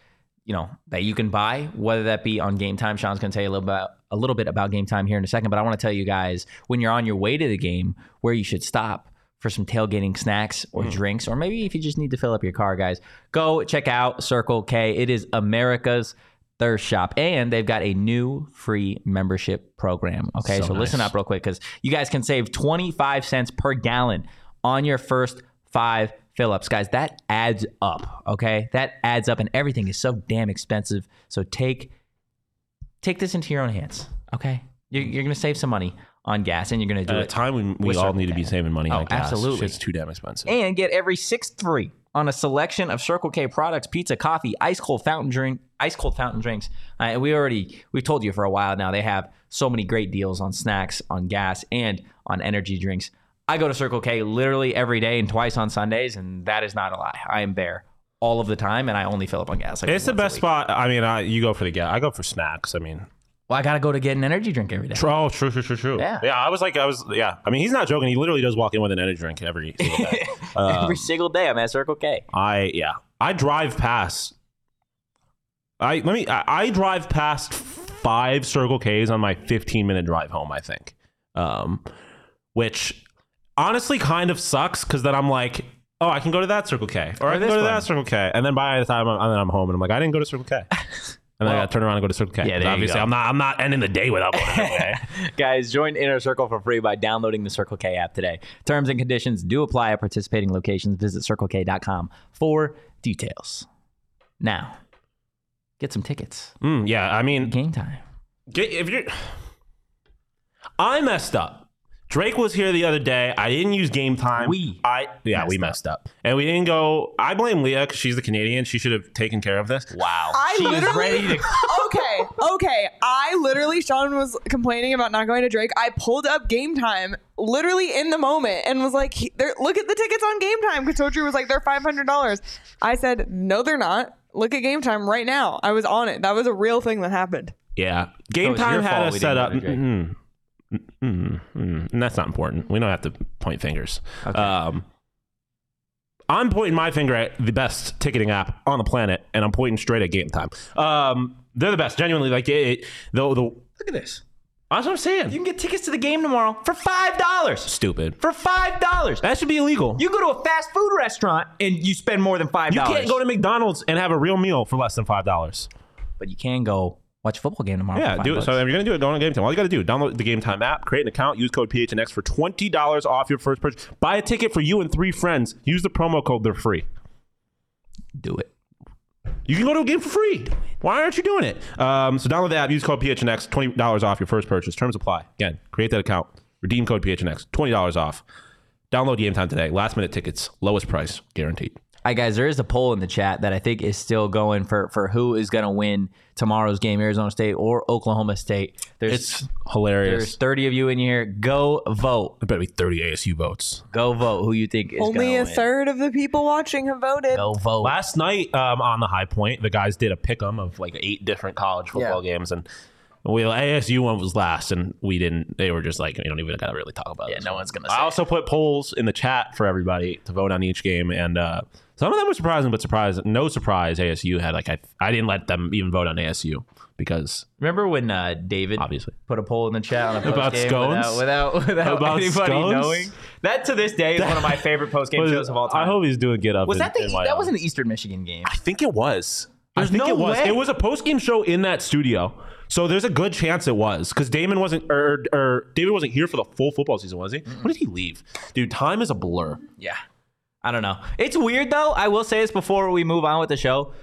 you know, that you can buy, whether that be on game time. Shawn's going to tell you a little about a little bit about game time here in a second. But I want to tell you guys when you're on your way to the game, where you should stop for some tailgating snacks or hmm. drinks, or maybe if you just need to fill up your car, guys, go check out Circle K. It is America's thirst shop and they've got a new free membership program okay so, So listen up real quick because you guys can save 25 cents per gallon on your first five fill-ups guys that adds up okay that adds up and everything is so damn expensive so take take this into your own hands okay you're, you're gonna save some money on gas and you're gonna do At a it time when we all need to be saving money Oh, on gas. absolutely. Shit's too damn expensive. and get every sixth free on a selection of Circle K products, pizza, coffee, ice cold fountain drink, ice cold fountain drinks. Uh, and we already we've told you for a while now they have so many great deals on snacks, on gas, and on energy drinks. I go to Circle K literally every day and twice on Sundays, and that is not a lie. I am there all of the time, and I only fill up on gas. Like it's the best spot. I mean, I, you go for the gas. I go for snacks. I mean, Well, I gotta go to get an energy drink every day. Oh, true, true, true, true. Yeah. yeah. I was like, I was, yeah. I mean, he's not joking. He literally does walk in with an energy drink every single day. Uh, every single day, I'm at Circle K. I, yeah, I drive past. I let me. I, I drive past five Circle K's on my 15 minute drive home. I think, um, which honestly kind of sucks because then I'm like, oh, I can go to that Circle K, or, I can this go to one. that Circle K, and then by the time I'm, and then I'm home and I'm like, I didn't go to Circle K. And then I Well, got to turn around and go to Circle K. yeah, there you obviously, go. I'm not. I'm not ending the day without Circle K. Guys, join Inner Circle for free by downloading the Circle K app today. Terms and conditions do apply at participating locations. Visit circlek.com for details. Now, get some tickets. Mm, yeah, I mean, Game time. Get, if you're, I messed up. Drake was here the other day. I didn't use game time. We I yeah, we messed messed up, and we didn't go. I blame Leah because she's the Canadian. She should have taken care of this. Wow. I she was literally ready to. okay. Okay, I literally Shawn was complaining about not going to Drake. I pulled up Game Time literally in the moment and was like, "Look at the tickets on Game Time." Because Totri was like, "They're five hundred dollars." I said, "No, they're not. Look at Game Time right now." I was on it. That was a real thing that happened. Yeah, game it's time had us set up. go to Drake. Mm-hmm. Mm, mm, mm, mm. And that's not important. We don't have to point fingers. Um, I'm pointing my finger at the best ticketing app on the planet, and I'm pointing straight at Game Time. Um, they're the best, genuinely. Like it, it the the. Look at this. That's what I'm saying. You can get tickets to the game tomorrow for five dollars. Stupid. For five dollars. That should be illegal. You go to a fast food restaurant and you spend more than five dollars. You can't go to McDonald's and have a real meal for less than five dollars. but you can go watch a football game tomorrow. Yeah, do it. bucks. So if you're gonna do it, go on Game Time. All you gotta do, download the Game Time app, create an account, use code PHNX for twenty dollars off your first purchase. Buy a ticket for you and three friends. Use the promo code. They're free. do it. You can go to a game for free. Why aren't you doing it? Um, so download the app, use code PHNX, twenty dollars off your first purchase. Terms apply. Again, create that account, redeem code PHNX, twenty dollars off. Download Game Time today. Last minute tickets, lowest price guaranteed. All right, guys, there is a poll in the chat that I think is still going for for who is going to win tomorrow's game, Arizona State or Oklahoma State. There's It's hilarious. there's 30 of you in here. Go vote. I better be thirty ASU votes. Go vote who you think is Only gonna a win. third of the people watching have voted. Go vote. Last night um, on the High Point, the guys did a pick'em of like eight different college football games, and we ASU one was last, and we didn't. They were just like, we don't even gotta really talk about it. Yeah, no one's gonna I say also put polls in the chat for everybody to vote on each game, and uh, some of them were surprising, but surprise, no surprise. ASU had like I, I didn't let them even vote on ASU because Remember when uh, David Obviously. put a poll in the chat on a About post scones? without without, without About anybody scones? knowing? That to this day is one of my favorite post game shows of all time. I hope he's doing get up. was in- that the in that wasn't the Eastern Michigan game? I think it was. There's I think no it was. way. It was a post game show in that studio. So there's a good chance it was because Damon wasn't or, or David wasn't here for the full football season, was he? When did he leave? Dude, time is a blur. Yeah. I don't know. It's weird though. I will say this before we move on with the show.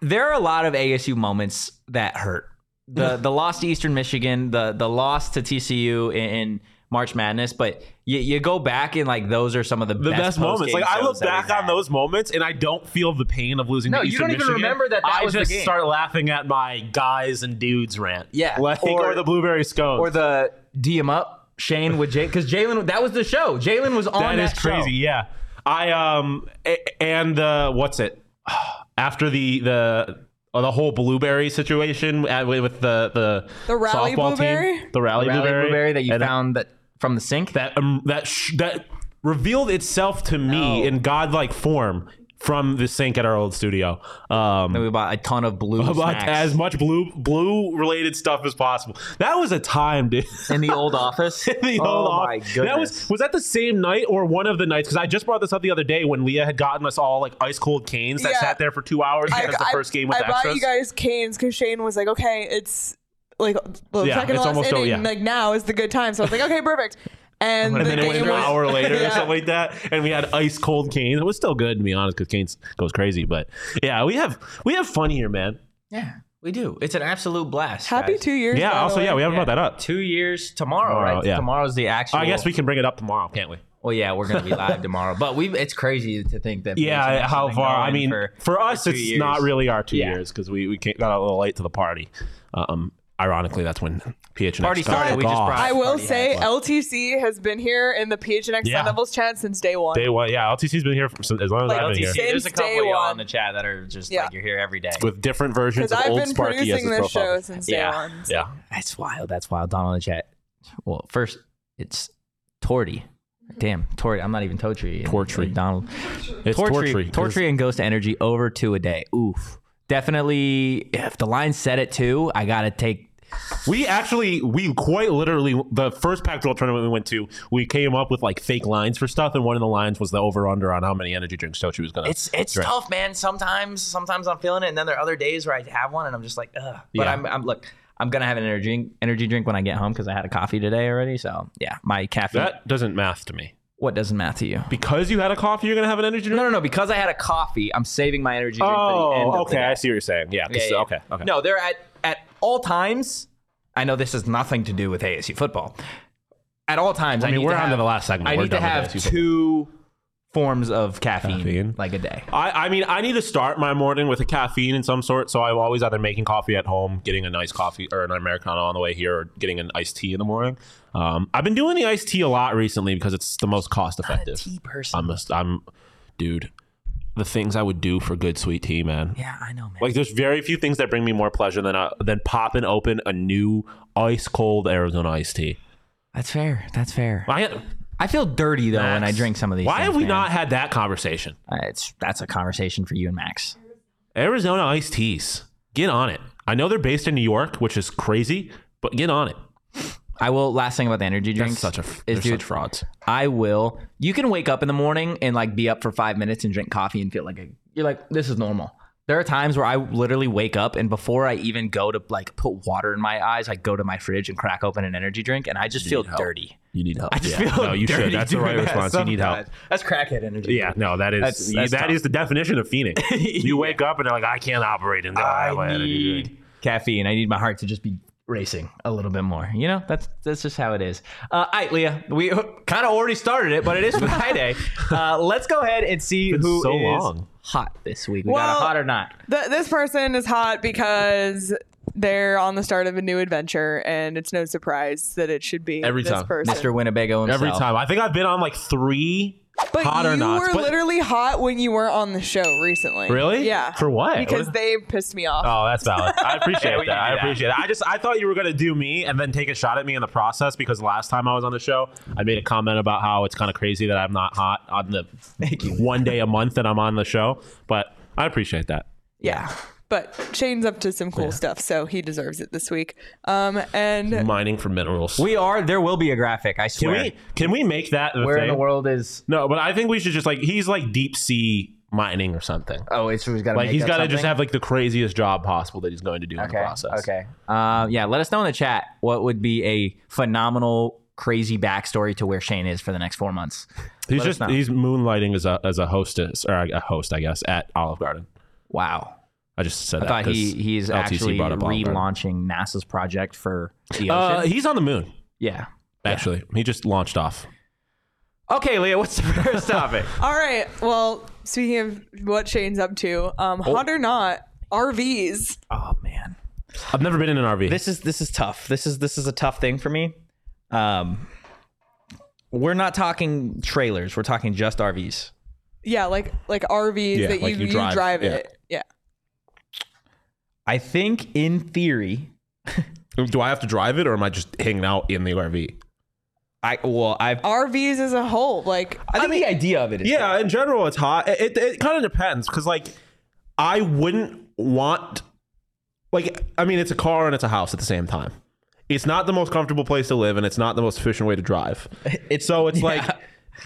There are a lot of ASU moments that hurt. The the loss to Eastern Michigan, the the loss to TCU in, in March Madness, but you, you go back and like those are some of the, The best, moments. Like I look back on those moments and I don't feel the pain of losing. No, to you Eastern don't even Michigan. remember that that I was the just game. start laughing at my guys and dudes rant. Yeah. like, or, Or- the blueberry scones. or the DM up Shane with Jay because Jalin that was the show. Jalin was on that that, is crazy. Yeah, I um a- and uh, what's it after the the. uh, the whole blueberry situation with the the The rally softball blueberry? team, the rally, Rally blueberry, blueberry that you And found that from the sink. that um, that sh- that revealed itself to me No. in godlike form from the sink at our old studio. Um, we bought a ton of blue about snacks as much blue blue related stuff as possible. That was a time, dude. in the old office. In the oh old my office. goodness! That was was that the same night or one of the nights? Because I just brought this up the other day when Leah had gotten us all like ice cold Cane's that Yeah. sat there for two hours I, as the I- first game with I the bought extras. you guys Cane's because Shane was like, okay, it's like the Yeah, second it's to last almost inning. over, yeah. Like now is the good time. So I was like, okay, perfect. And, and the then it went game an hour later or something like that, and we had ice cold Cane's. It was still good to be honest, because Cane's goes crazy. But yeah, we have we have fun here, man. yeah, we do. It's an absolute blast. Happy guys. two years. Yeah. Also, yeah, we haven't Yeah. brought that up. Two years tomorrow, Tomorrow, right? yeah. Tomorrow's the actual. I guess we can bring it up tomorrow, can't we? Well, yeah, we're gonna be live tomorrow, but we. It's crazy to think that. Yeah, how far? I mean, for, for, us, two it's years. not really our two Yeah. years because we we came, got a little late to the party. Um, ironically, that's when PHNX Party got started, we just brought- I will Party say hat. LTC has been here in the PHNX Yeah. Sun Devils chat since day one. Day one, yeah. LTC's been here for, since- as long as Like, I've been LTC, here. there's a Since couple day of y'all one. in the chat that are just Yeah. like you're here every day. with different versions Because of I've Old been Sparky as producing his this profile. show since day Yeah. one. so- Yeah, That's wild. That's wild. Don in the chat. Well, first it's Torty. Damn, Torty. I'm not even Totri. Tortree. Donald. it's Tortree. Tortree. 'cause Tortree and Ghost Energy over two a day. Oof. Definitely. If the line said it too, I gotta take. We actually, we quite literally, the first Pac-12 tournament we went to, we came up with like fake lines for stuff, and one of the lines was the over/under on how many energy drinks Tochi was gonna. It's it's drink. tough, man. Sometimes sometimes I'm feeling it, and then there are other days where I have one, and I'm just like, ugh. But Yeah. I'm I'm look. I'm gonna have an energy energy drink when I get home because I had a coffee today already. So yeah, my caffeine. That doesn't math to me. what doesn't math to you? Because you had a coffee, you're gonna have an energy drink. No, no, no. Because I had a coffee, I'm saving my energy drink for the end. Oh, of the oh, okay. I see what you're saying. Yeah. Yeah, yeah. Okay. Okay. No, they're at all times. I know this has nothing to do with ASU football. At all times, I, I mean, need we're on to the last segment. I We're need to done with have ASU football. two forms of caffeine, Caffeine. like a day. I, I mean, I need to start my morning with a caffeine in some sort. So I'm always either making coffee at home, getting a nice coffee or an Americano on the way here, or getting an iced tea in the morning. Um, I've been doing the iced tea a lot recently because it's the most cost effective. Tea person. I'm, just, I'm, dude, the things I would do for good sweet tea, man. yeah, I know, man. Like, there's very few things that bring me more pleasure than uh, than popping open a new ice cold Arizona iced tea. That's fair. That's fair. I, I feel dirty though when I drink some of these. Why things, have we man. not had that conversation? Uh, it's that's a conversation for you and Max. Arizona iced teas. Get on it. I know they're based in New York, which is crazy, but get on it. I will. Last thing about the energy drinks That's such a is, dude, such frauds. I will. You can wake up in the morning and like be up for five minutes and drink coffee and feel like a, you're like this is normal. There are times where I literally wake up and before I even go to like put water in my eyes, I go to my fridge and crack open an energy drink and I just feel dirty. You need help. I just Yeah. feel no, you should. That's the right that response. You need help. That's crackhead energy. Yeah, no, that is That's- that's that tough. is the definition of phoenix. You wake up and they're like, I can't operate in I need caffeine. I need my heart to just be racing a little bit more. You know, that's that's just how it is. Uh, all right, Leah, we kind of already started it, but it is Friday. uh, let's go ahead and see Been who is so long. hot this week. We got Well- a hot or not. Th- this person is hot because they're on the start of a new adventure, and it's no surprise that it should be Every this time. person. Mr. Winnebago himself. Every time. I think I've been on like three But hot or you nots. were but- literally hot when you were on the show recently. Really? Yeah. For what? Because What- they pissed me off. Oh, that's valid. I appreciate Yeah, we that. can do I that. appreciate it. I just I thought you were gonna do me and then take a shot at me in the process because last time I was on the show, I made a comment about how it's kind of crazy that I'm not hot on the one day a month that I'm on the show. But I appreciate that. yeah. But Shane's up to some cool stuff, so he deserves it this week. Um, and Mining for minerals. We are. There will be a graphic. I swear. can swear. we can we make that Where thing? in the world is? No, but I think we should just like he's like deep sea mining or something. Oh, it's he's got to Like he's got to just have like the craziest job possible that he's going to do in the Okay. process. Okay. Uh, yeah. Let us know in the chat what would be a phenomenal, crazy backstory to where Shane is for the next four months. He's Let just he's moonlighting as a as a hostess or a host, I guess, at Olive Garden. Wow. I just said I that. thought he 'cause he's LTC actually brought up Olive Garden. relaunching NASA's project for the ocean. Uh, he's on the moon. yeah. Actually, he just launched off. Okay, Leah. What's the first topic? all right. Well, speaking of what Shane's up to, um, hot or not, RVs. oh man. I've never been in an RV. this is this is tough. This is this is a tough thing for me. Um, we're not talking trailers. We're talking just RVs. Yeah, like like RVs Yeah, that like you, you you drive, drive, yeah. it. Yeah. I think in theory, Do I have to drive it, or am I just hanging out in the RV? I well I've RVs as a whole, like I think the idea of it is Yeah, in general, it's hot. It it, it kind of depends because like I wouldn't want like I mean it's a car and it's a house at the same time. It's not the most comfortable place to live, and it's not the most efficient way to drive. It's So it's yeah. like,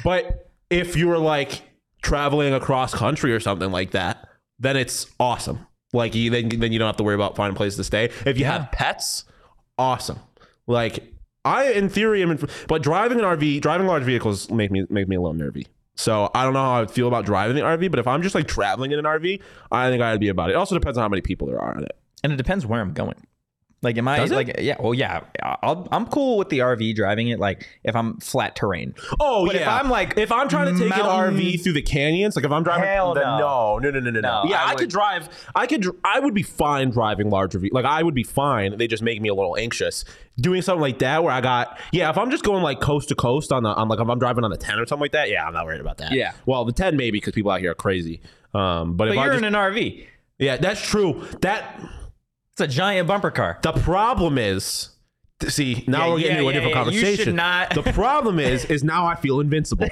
but if you were like traveling across country or something like that, then it's awesome. Like you, then then you don't have to worry about finding a place to stay. If you Yeah. have pets, awesome. Like I, in theory, am. In, but driving an RV, driving large vehicles make me make me a little nervy. So I don't know how I feel about driving the RV, but if I'm just like traveling in an RV, I think I'd be about it. It also depends on how many people there are in it. and it depends where I'm going. Like, am I Does it? like, yeah, well, yeah, I'll, I'm cool with the RV driving it. Like, if I'm flat terrain. Oh But yeah. if I'm, like, if I'm trying to take mountain- an RV through the canyons, like if I'm driving, Hell then no. no, no, no, no, no, no. No, Yeah, I I, would- could drive. I could. dr- I would be fine driving larger. Ve- like I would be fine. They just make me a little anxious doing something like that. Where I got yeah. If I'm just going like coast to coast on the on like if I'm driving on the ten or something like that, yeah, I'm not worried about that. Yeah. Well, the ten maybe because people out here are crazy. Um, but, But if I you're just, in an RV. yeah, that's true. That It's a giant bumper car. the problem is, see, now Yeah, we're getting yeah, into a yeah, different yeah. You conversation. should not- The problem is, is now I feel invincible.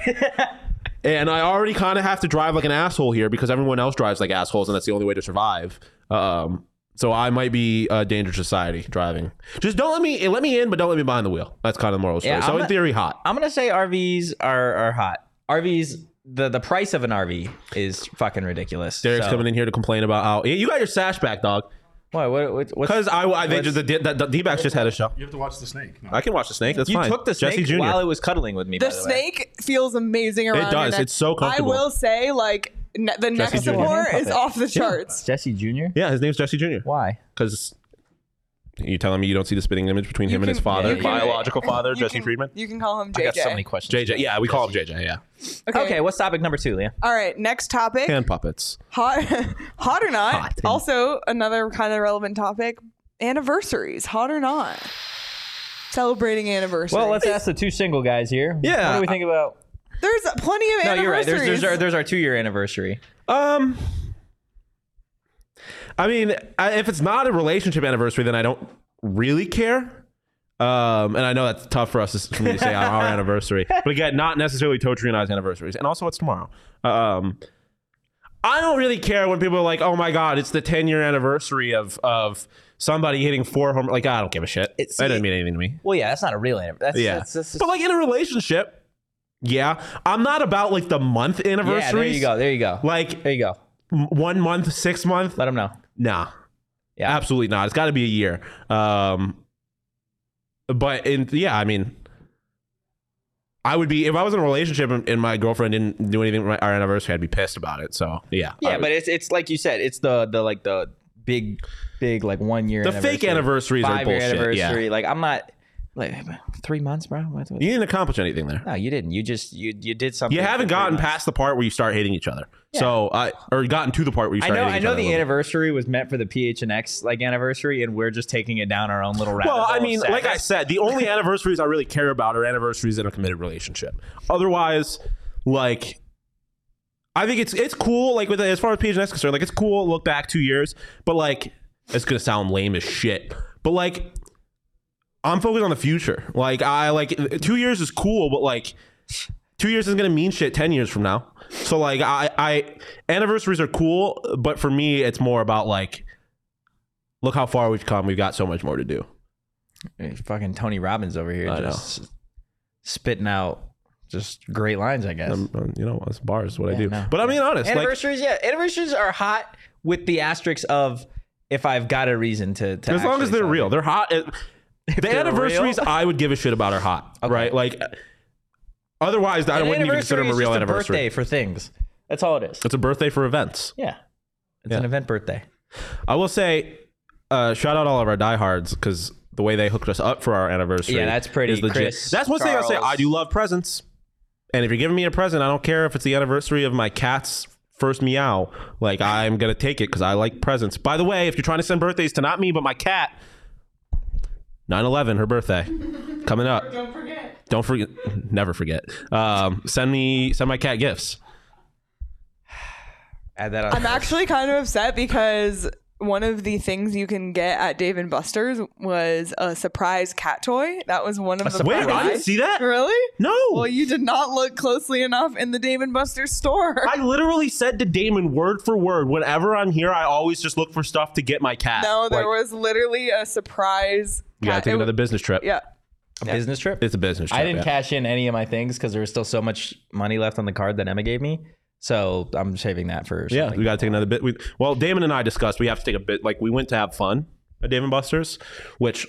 and I already kind of have to drive like an asshole here because everyone else drives like assholes, and that's the only way to survive. Um, so I might be a danger to society driving. Just don't let me let me in, but don't let me behind the wheel. That's kind of the moral of the story. Yeah, so I'm in theory, hot. I'm gonna say RVs are are hot. RVs, the the price of an RV is fucking ridiculous. Derek's So- coming in here to complain about how you got your sash back, dog. What? What? what what's, Because I, I they just, the, the, the D-backs just had a show. You have to watch the snake. No. I can watch the snake. That's you fine. took the snake Jesse Jr. while it was cuddling with me. The by the way. snake feels amazing around. your does. neck. It's so comfortable. I will say, like ne- the neck Jr. support is off the charts. Jesse Jr. yeah, his name's Jesse Jr. Why? Because You telling me you don't see the spitting image between him and his can- father, you can- biological father, You Jesse can- Friedman? You can call him JJ. I got so many questions. JJ. Yeah, we call him JJ. Yeah. Okay, what's topic number two, Leah? All right, next topic. Hand puppets. Hot, hot or not? Hot. Also, another kind of relevant topic: anniversaries. Hot or not? Celebrating anniversaries. Well, let's ask the two single guys here. Yeah. What do we think about? There's plenty of No, anniversaries. you're right. There's there's our, there's our two year anniversary. Um, I mean, I, if it's not a relationship anniversary, then I don't really care. Um, and I know that's tough for us to, for me to say on our anniversary, but again, not necessarily Totri and I's anniversaries, and also it's tomorrow. Um, I don't really care when people are like, "Oh my god, it's the 10 year anniversary of of somebody hitting four home." Like, I don't give a shit. It's- that doesn't mean anything to me. Well, yeah, that's not a real anniversary. Yeah, That's, that's, that's, but like in a relationship, yeah, I'm not about like the month anniversaries. yeah, there you go. There you go. Like there you go. m- one month, six month. Let them know. Nah, Yeah. absolutely not. It's got to be a year. Um, but in yeah, I mean, I would be if I was in a relationship and, and my girlfriend didn't do anything for my, our anniversary, I'd be pissed about it. So yeah, I Yeah, would- but it's it's like you said, it's the the like the big big like one year the fake anniversaries are five year bullshit. anniversary. Yeah. Like I'm not like three months, bro. What- what- You didn't accomplish anything there. No, you didn't. You just you you did something. You haven't gotten past the part where you start hating each other. So, uh, or gotten to the part where you I know. I know the little bit. anniversary was meant for the PHNX like anniversary, and we're just taking it down our own little rabbit Well, I mean, like I said, the only anniversaries I really care about are anniversaries in a committed relationship. Otherwise, like, I think it's it's cool. Like with as far as PH PHNX is concerned, like it's cool. Look back two years, but like it's gonna sound lame as shit. But like, I'm focused on the future. Like I like two years is cool, but like two years isn't gonna mean shit ten years from now. So like I I anniversaries are cool, but for me, it's more about like. Look how far we've come. We've got so much more to do. Hey, fucking Tony Robbins over here I know. just spitting out just great lines. I guess. Um, you know, it's bars is what I do. no. But I mean, honest, like, anniversaries, yeah, anniversaries are hot with the asterisks of if I've got a reason to. to as long as they're real, celebrate. they're hot. The anniversaries real. I would give a shit about are hot, right? Like, otherwise, I An wouldn't even consider them a real anniversary. birthday for things. That's all it is. It's a birthday for events. Yeah, it's Yeah. an event birthday. I will say, uh, shout out all of our diehards because the way they hooked us up for our anniversary, Yeah, that's pretty, is legit. Chris, that's one thing I'll say. I do love presents, and if you're giving me a present, I don't care if it's the anniversary of my cat's first meow. Like I'm gonna take it because I like presents. By the way, if you're trying to send birthdays to not me but my cat, 9/11, her birthday, coming up. Don't forget. Don't forget, never forget. Um, send me, send my cat gifts. Add that on. I'm actually kind of upset because one of the things you can get at Dave and Buster's was a surprise cat toy. That was one of the Wait, I didn't see that. Really? No. Well, you did not look closely enough in the Dave and Buster's store. I literally said to Damon word for word, whenever I'm here, I always just look for stuff to get my cat. no, there Like, was literally a surprise. You gotta cat- take it another w- business trip. Yeah. a business trip. It's a business trip. I didn't yeah. cash in any of my things because there was still so much money left on the card that Emma gave me. So I'm saving that for Yeah, we gotta take another bit. We, well, Damon and I discussed we have to take a bit. Like we went to have fun at Dave and Buster's, which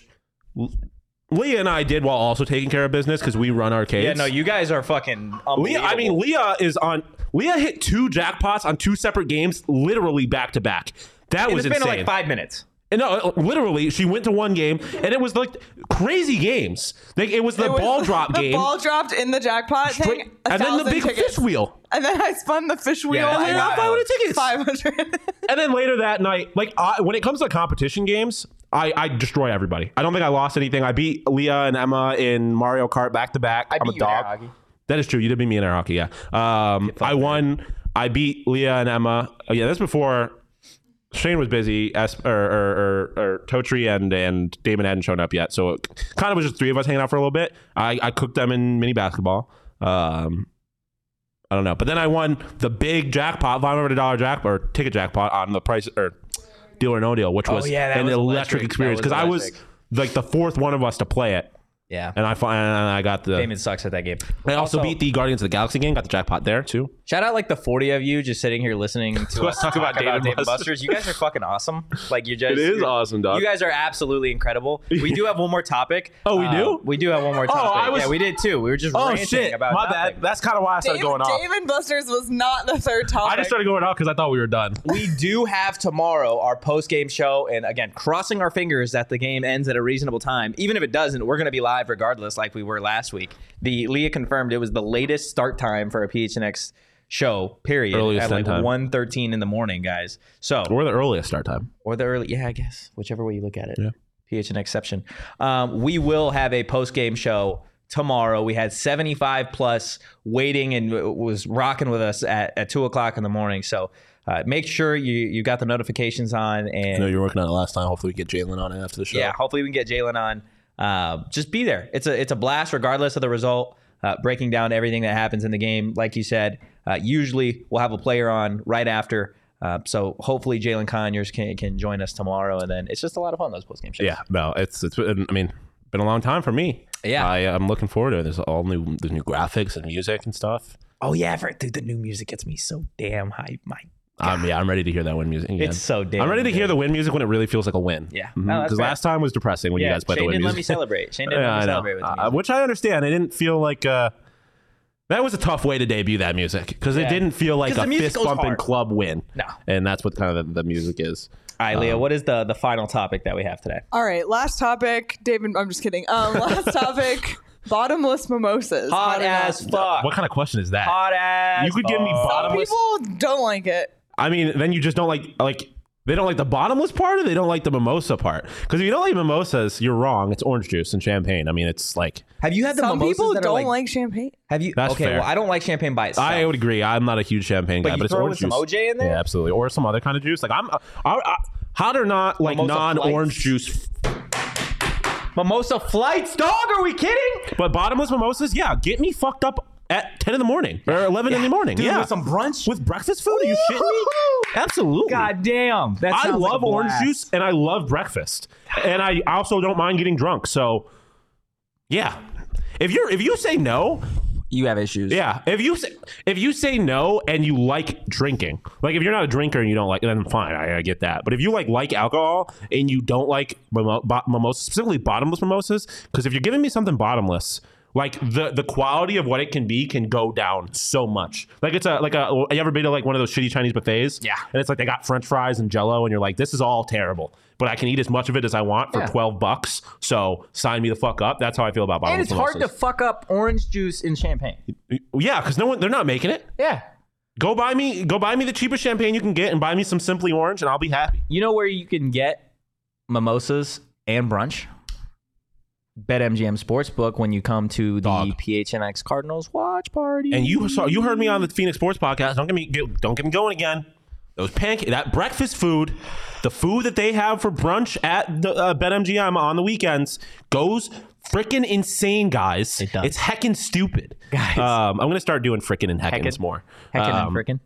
Leah and I did while also taking care of business because we run arcades. Yeah, no, you guys are fucking. Leah, I mean. Leah is on. Leah hit two jackpots on two separate games, literally back to back. That in was insane. like five minutes. And no, uh, literally, she went to one game, and it was like crazy games. Like it was the It was- ball drop the game, ball dropped in the jackpot straight- thing. and then the big tickets. fish wheel. And then I spun the fish wheel. that's and I got wild. 500 tickets. 500. And then later that night, like I, when it comes to competition games, I, I destroy everybody. I don't think I lost anything. I beat Leah and Emma in Mario Kart back to back. I I'm beat a you in air dog. hockey. That is true. You did beat me in air hockey. Yeah. Um, I won. I beat Leah and Emma. Oh, yeah, that's before Shane was busy. As, or, or, or, or Totri and and Damon hadn't shown up yet, so it kind of was just three of us hanging out for a little bit. I, I cooked them in mini basketball. Um, I don't know, but then I won the big jackpot, five hundred dollar jackpot or ticket jackpot on the price or deal or no deal, which Oh, was yeah, an was electric electric. experience because I was like the fourth one of us to play it. Yeah. and I find and I got the. Damon sucks at that game. I also, beat the Guardians of the Galaxy game. Got the jackpot there too. Shout out like the 40 of you just sitting here listening to us talk about Dave and Buster's. Buster's. You guys are fucking awesome. Like you're just you're- awesome, dog. You guys are absolutely incredible. We do have one more topic. Oh, we Uh, do? We do have one more topic. I was- yeah, we did too. We were just oh shit! about My nothing. bad. That's kind of why I started Dave, going off. Dave and Buster's was not the third topic. I just started going off because I thought we were done. we do have tomorrow our post game show, and again, crossing our fingers that the game ends at a reasonable time. Even if it doesn't, we're going to be live regardless, like we were last week. The Leah confirmed it was the latest start time for a PHNX show. Period. Earliest at like time. 1.13 in the morning, guys. So We're the earliest start time. or the early, yeah, I guess whichever way you look at it. Yeah. PHN exception. Um, we will have a post game show tomorrow. We had 75 plus waiting and was rocking with us at, at two o'clock in the morning. So uh, make sure you you got the notifications on I and know you were working on it last time. Hopefully, we get Jalin on it after the show. yeah, hopefully we can get Jalin on. Uh, just be there. It's a it's a blast regardless of the result. Uh, breaking down everything that happens in the game, like you said. Uh, usually we'll have a player on right after. Uh, so hopefully Jalin Conyers can can join us tomorrow, and then it's just a lot of fun those post game shows. Yeah, no, it's it's. I mean, been a long time for me. Yeah. I, I'm looking forward to it. There's all new, there's new graphics and music and stuff. Oh yeah, for, dude, the new music gets me so damn hype. My Um, yeah, I'm ready to hear that win music. Again. It's so damn I'm ready to good. hear the win music when it really feels like a win. Yeah. because No, that's fair. last time was depressing when you guys played Shane the win didn't music. let me celebrate. Shane didn't yeah, let I me know. celebrate with the Uh, which I understand. I didn't feel like uh, that was a tough way to debut that music because Yeah. it didn't feel like a fist bumping hard. club win. No. and that's what kind of the, the music is. All right, Leah, what is the the final topic that we have today? All right, last topic. David, I'm just kidding. Um, last topic. Bottomless mimosas. Hot or as not. fuck. What kind of question is that? Hot ass. You could give me fuck. bottomless. People don't like it. I mean, then you just don't like like they don't like the bottomless part, or they don't like the mimosa part. Because if you don't like mimosas, you're wrong. It's orange juice and champagne. I mean, it's like Have you had the Some mimosas people that are don't like, like, champagne. Have you? That's okay, fair. well, I don't like champagne by itself. I would agree. I'm not a huge champagne But guy, you but it's throw orange with some juice. OJ in there? Yeah, absolutely, or some other kind of juice. Like I'm, I, I, hot or not, like Mimosa non-orange flights. juice. Mimosa flights, dog. Are we kidding? But bottomless mimosas, yeah, get me fucked up at 10 in the morning or 11 in the morning. Dude, yeah, with some brunch. with breakfast food. Are you shitting me? Absolutely. God damn. That I sounds like love orange juice and I love breakfast, and I also don't mind getting drunk. So, yeah, if you're if you say no, You have issues. yeah, if you say if you say no and you like drinking, like if you're not a drinker and you don't like, then fine, I, I get that. But if you like like alcohol and you don't like mimo- bo- mimosas, specifically bottomless mimosas, because if you're giving me something bottomless. Like the the quality of what it can be can go down so much. Like it's a like a you ever been to like one of those shitty Chinese buffets? Yeah. And it's like they got French fries and Jello, and you're like, this is all terrible, but I can eat as much of it as I want for Yeah. twelve bucks. So sign me the fuck up. That's how I feel about And bottomless it's hard to fuck up orange juice in champagne. yeah, because no one they're not making it. Yeah. Go buy me, go buy me the cheapest champagne you can get, and buy me some Simply Orange, and I'll be happy. You know where you can get mimosas and brunch? BetMGM Sportsbook when you come to the Dog. PHNX Cardinals watch party. And you saw, you heard me on the Phoenix Sports Podcast. Don't get me, get, don't get me going again. Those pancake, that breakfast food, the food that they have for brunch at the uh, BetMGM on the weekends goes freaking insane, guys. It does. It's heckin' stupid, Guys. Um, I'm gonna start doing frickin' and heckins Heckin'. more. Heckin' Um, and frickin'.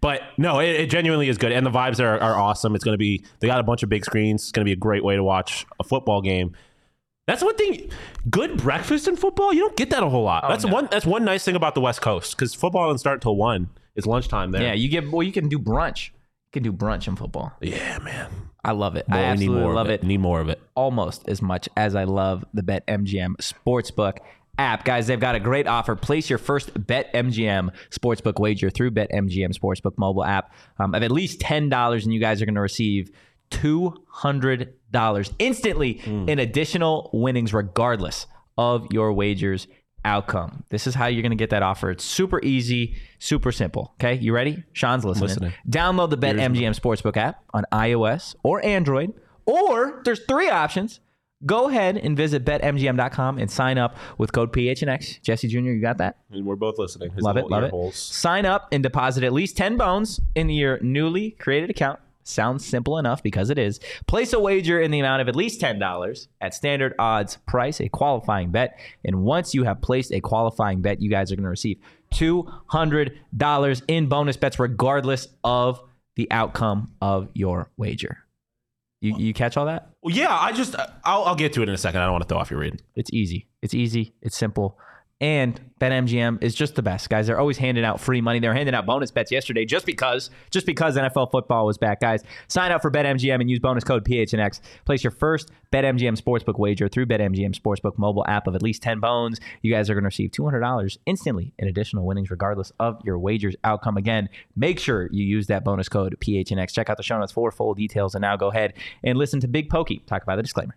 But no, it, it genuinely is good, and the vibes are, are awesome. It's to be they got a bunch of big screens. It's to be a great way to watch a football game. That's one thing. Good breakfast in football, you don't get that a whole lot. that's Oh, no. one. That's one nice thing about the West Coast because football doesn't start till one. It's lunchtime there. Yeah, you get well. You can do brunch. You can do brunch in football. yeah, man. I love it. Boy, I need absolutely more love it. it. Need more of it. almost as much as I love the BetMGM Sportsbook app. Guys, they've got a great offer. Place your first BetMGM Sportsbook wager through BetMGM Sportsbook mobile app um, of at least $10, and you guys are going to receive $200 instantly hmm. in additional winnings, regardless of your wager's outcome. This is how you're going to get that offer. It's super easy, super simple. Okay, you ready? Shawn's listening. Listening. Download the BetMGM Sportsbook app on iOS or Android, or there's three options. Go ahead and visit betmgm.com and sign up with code PHNX. Jesse Jr., you got that? And we're both listening. His Love it, love it. holes. Sign up and deposit at least 10 bones in your newly created account. Sounds simple enough because it is. Place a wager in the amount of at least $10 at standard odds price, a qualifying bet. And once you have placed a qualifying bet, you guys are going to receive $200 in bonus bets, regardless of the outcome of your wager. You you catch all that? Well, yeah, I just I'll, I'll get to it in a second. I don't want to throw off your read. It's easy. It's easy. It's simple. And BetMGM is just the best, guys. They're always handing out free money. They're handing out bonus bets yesterday just because, just because NFL football was back, guys. Sign up for BetMGM and use bonus code PHNX. Place your first BetMGM sportsbook wager through BetMGM sportsbook mobile app of at least ten bones. You guys are going to receive two hundred dollars instantly in additional winnings, regardless of your wager's outcome. Again, make sure you use that bonus code PHNX. Check out the show notes for full details. And now go ahead and listen to Big Pokey talk about the disclaimer.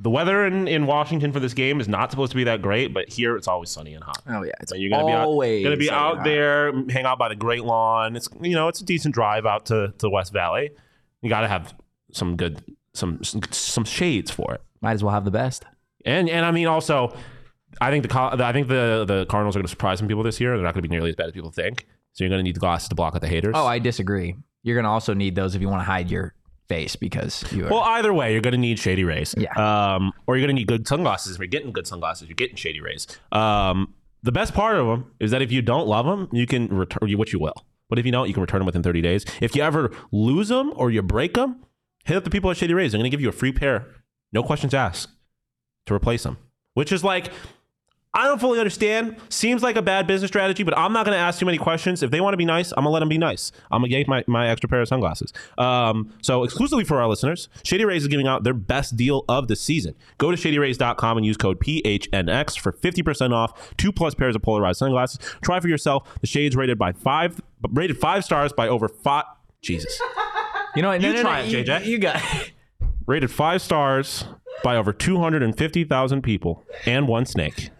the weather in, in Washington for this game is not supposed to be that great, but here it's always sunny and hot. Oh yeah, it's So you're gonna be out, always gonna be out there, hang out by the Great Lawn. It's you know it's a decent drive out to to West Valley. You got to have some good some some shades for it. Might as well have the best. And and I mean also, I think the I think the the Cardinals are going to surprise some people this year. They're not going to be nearly as bad as people think. So you're going to need the glasses to block out the haters. Oh, I disagree. You're going to also need those if you want to hide your face because you are. Well, either way, you're going to need shady rays. Yeah. Um, or you're going to need good sunglasses. If you're getting good sunglasses, you're getting shady rays. Um, the best part of them is that if you don't love them, you can return what you will. But if you don't, you can return them within 30 days. If you ever lose them or you break them, hit up the people at Shady Rays. They're going to give you a free pair, no questions asked, to replace them. Which is like, I don't fully understand. Seems like a bad business strategy, but I'm not going to ask too many questions. If they want to be nice, I'm going to let them be nice. I'm going to get my, my extra pair of sunglasses. Um, so, exclusively for our listeners, Shady Rays is giving out their best deal of the season. Go to shadyrays.com and use code PHNX for 50% off two plus pairs of polarized sunglasses. Try for yourself. The shades rated by five, rated five stars by over five. Jesus. you know, what? You try it, you, JJ. You got. it. rated five stars by over 250,000 people and one snake.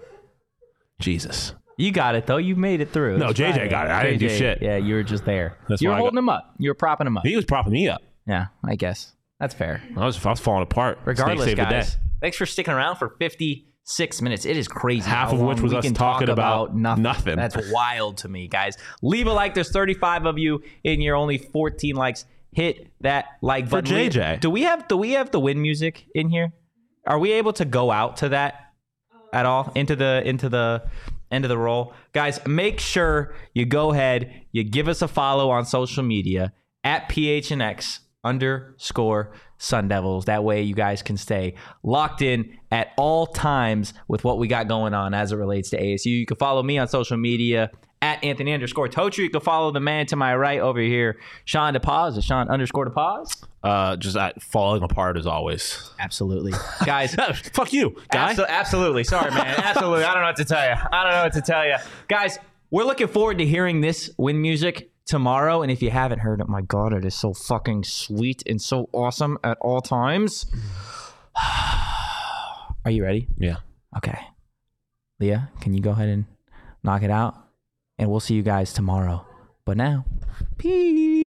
Jesus. You got it though. You made it through. No, JJ right. got it. I didn't do shit. Yeah, you were just there. That's you were holding him up. You were propping him up. He was propping me up. Yeah, I guess that's fair. I was, I was falling apart. Regardless, saved the guys, day. thanks for sticking around for 56 minutes. It is crazy. Half how of which long was we us can talking talk about nothing. nothing. That's wild to me, guys. Leave a like. There's 35 of you in your only 14 likes. Hit that like For button. We- JJ. Do we have do we have the win music in here? Are we able to go out to that at all into the into the end of the roll? Guys, make sure you go ahead, you give us a follow on social media at PHNX underscore Sun Devils. That way you guys can stay locked in at all times with what we got going on as it relates to ASU. You can follow me on social media at Anthony underscore Totri. You can follow the man to my right over here, Shawn DePaz. Is Shawn underscore DePaz? Uh, just uh, falling apart as always. Absolutely. Guys, Fuck you, guy. Abso- absolutely. Sorry, man. Absolutely. I don't know what to tell you. I don't know what to tell you. Guys, we're looking forward to hearing this win music tomorrow. And if you haven't heard it, my God, it is so fucking sweet and so awesome at all times. Are you ready? Yeah. Okay. Leah, can you go ahead and knock it out? And we'll see you guys tomorrow. But now, peace.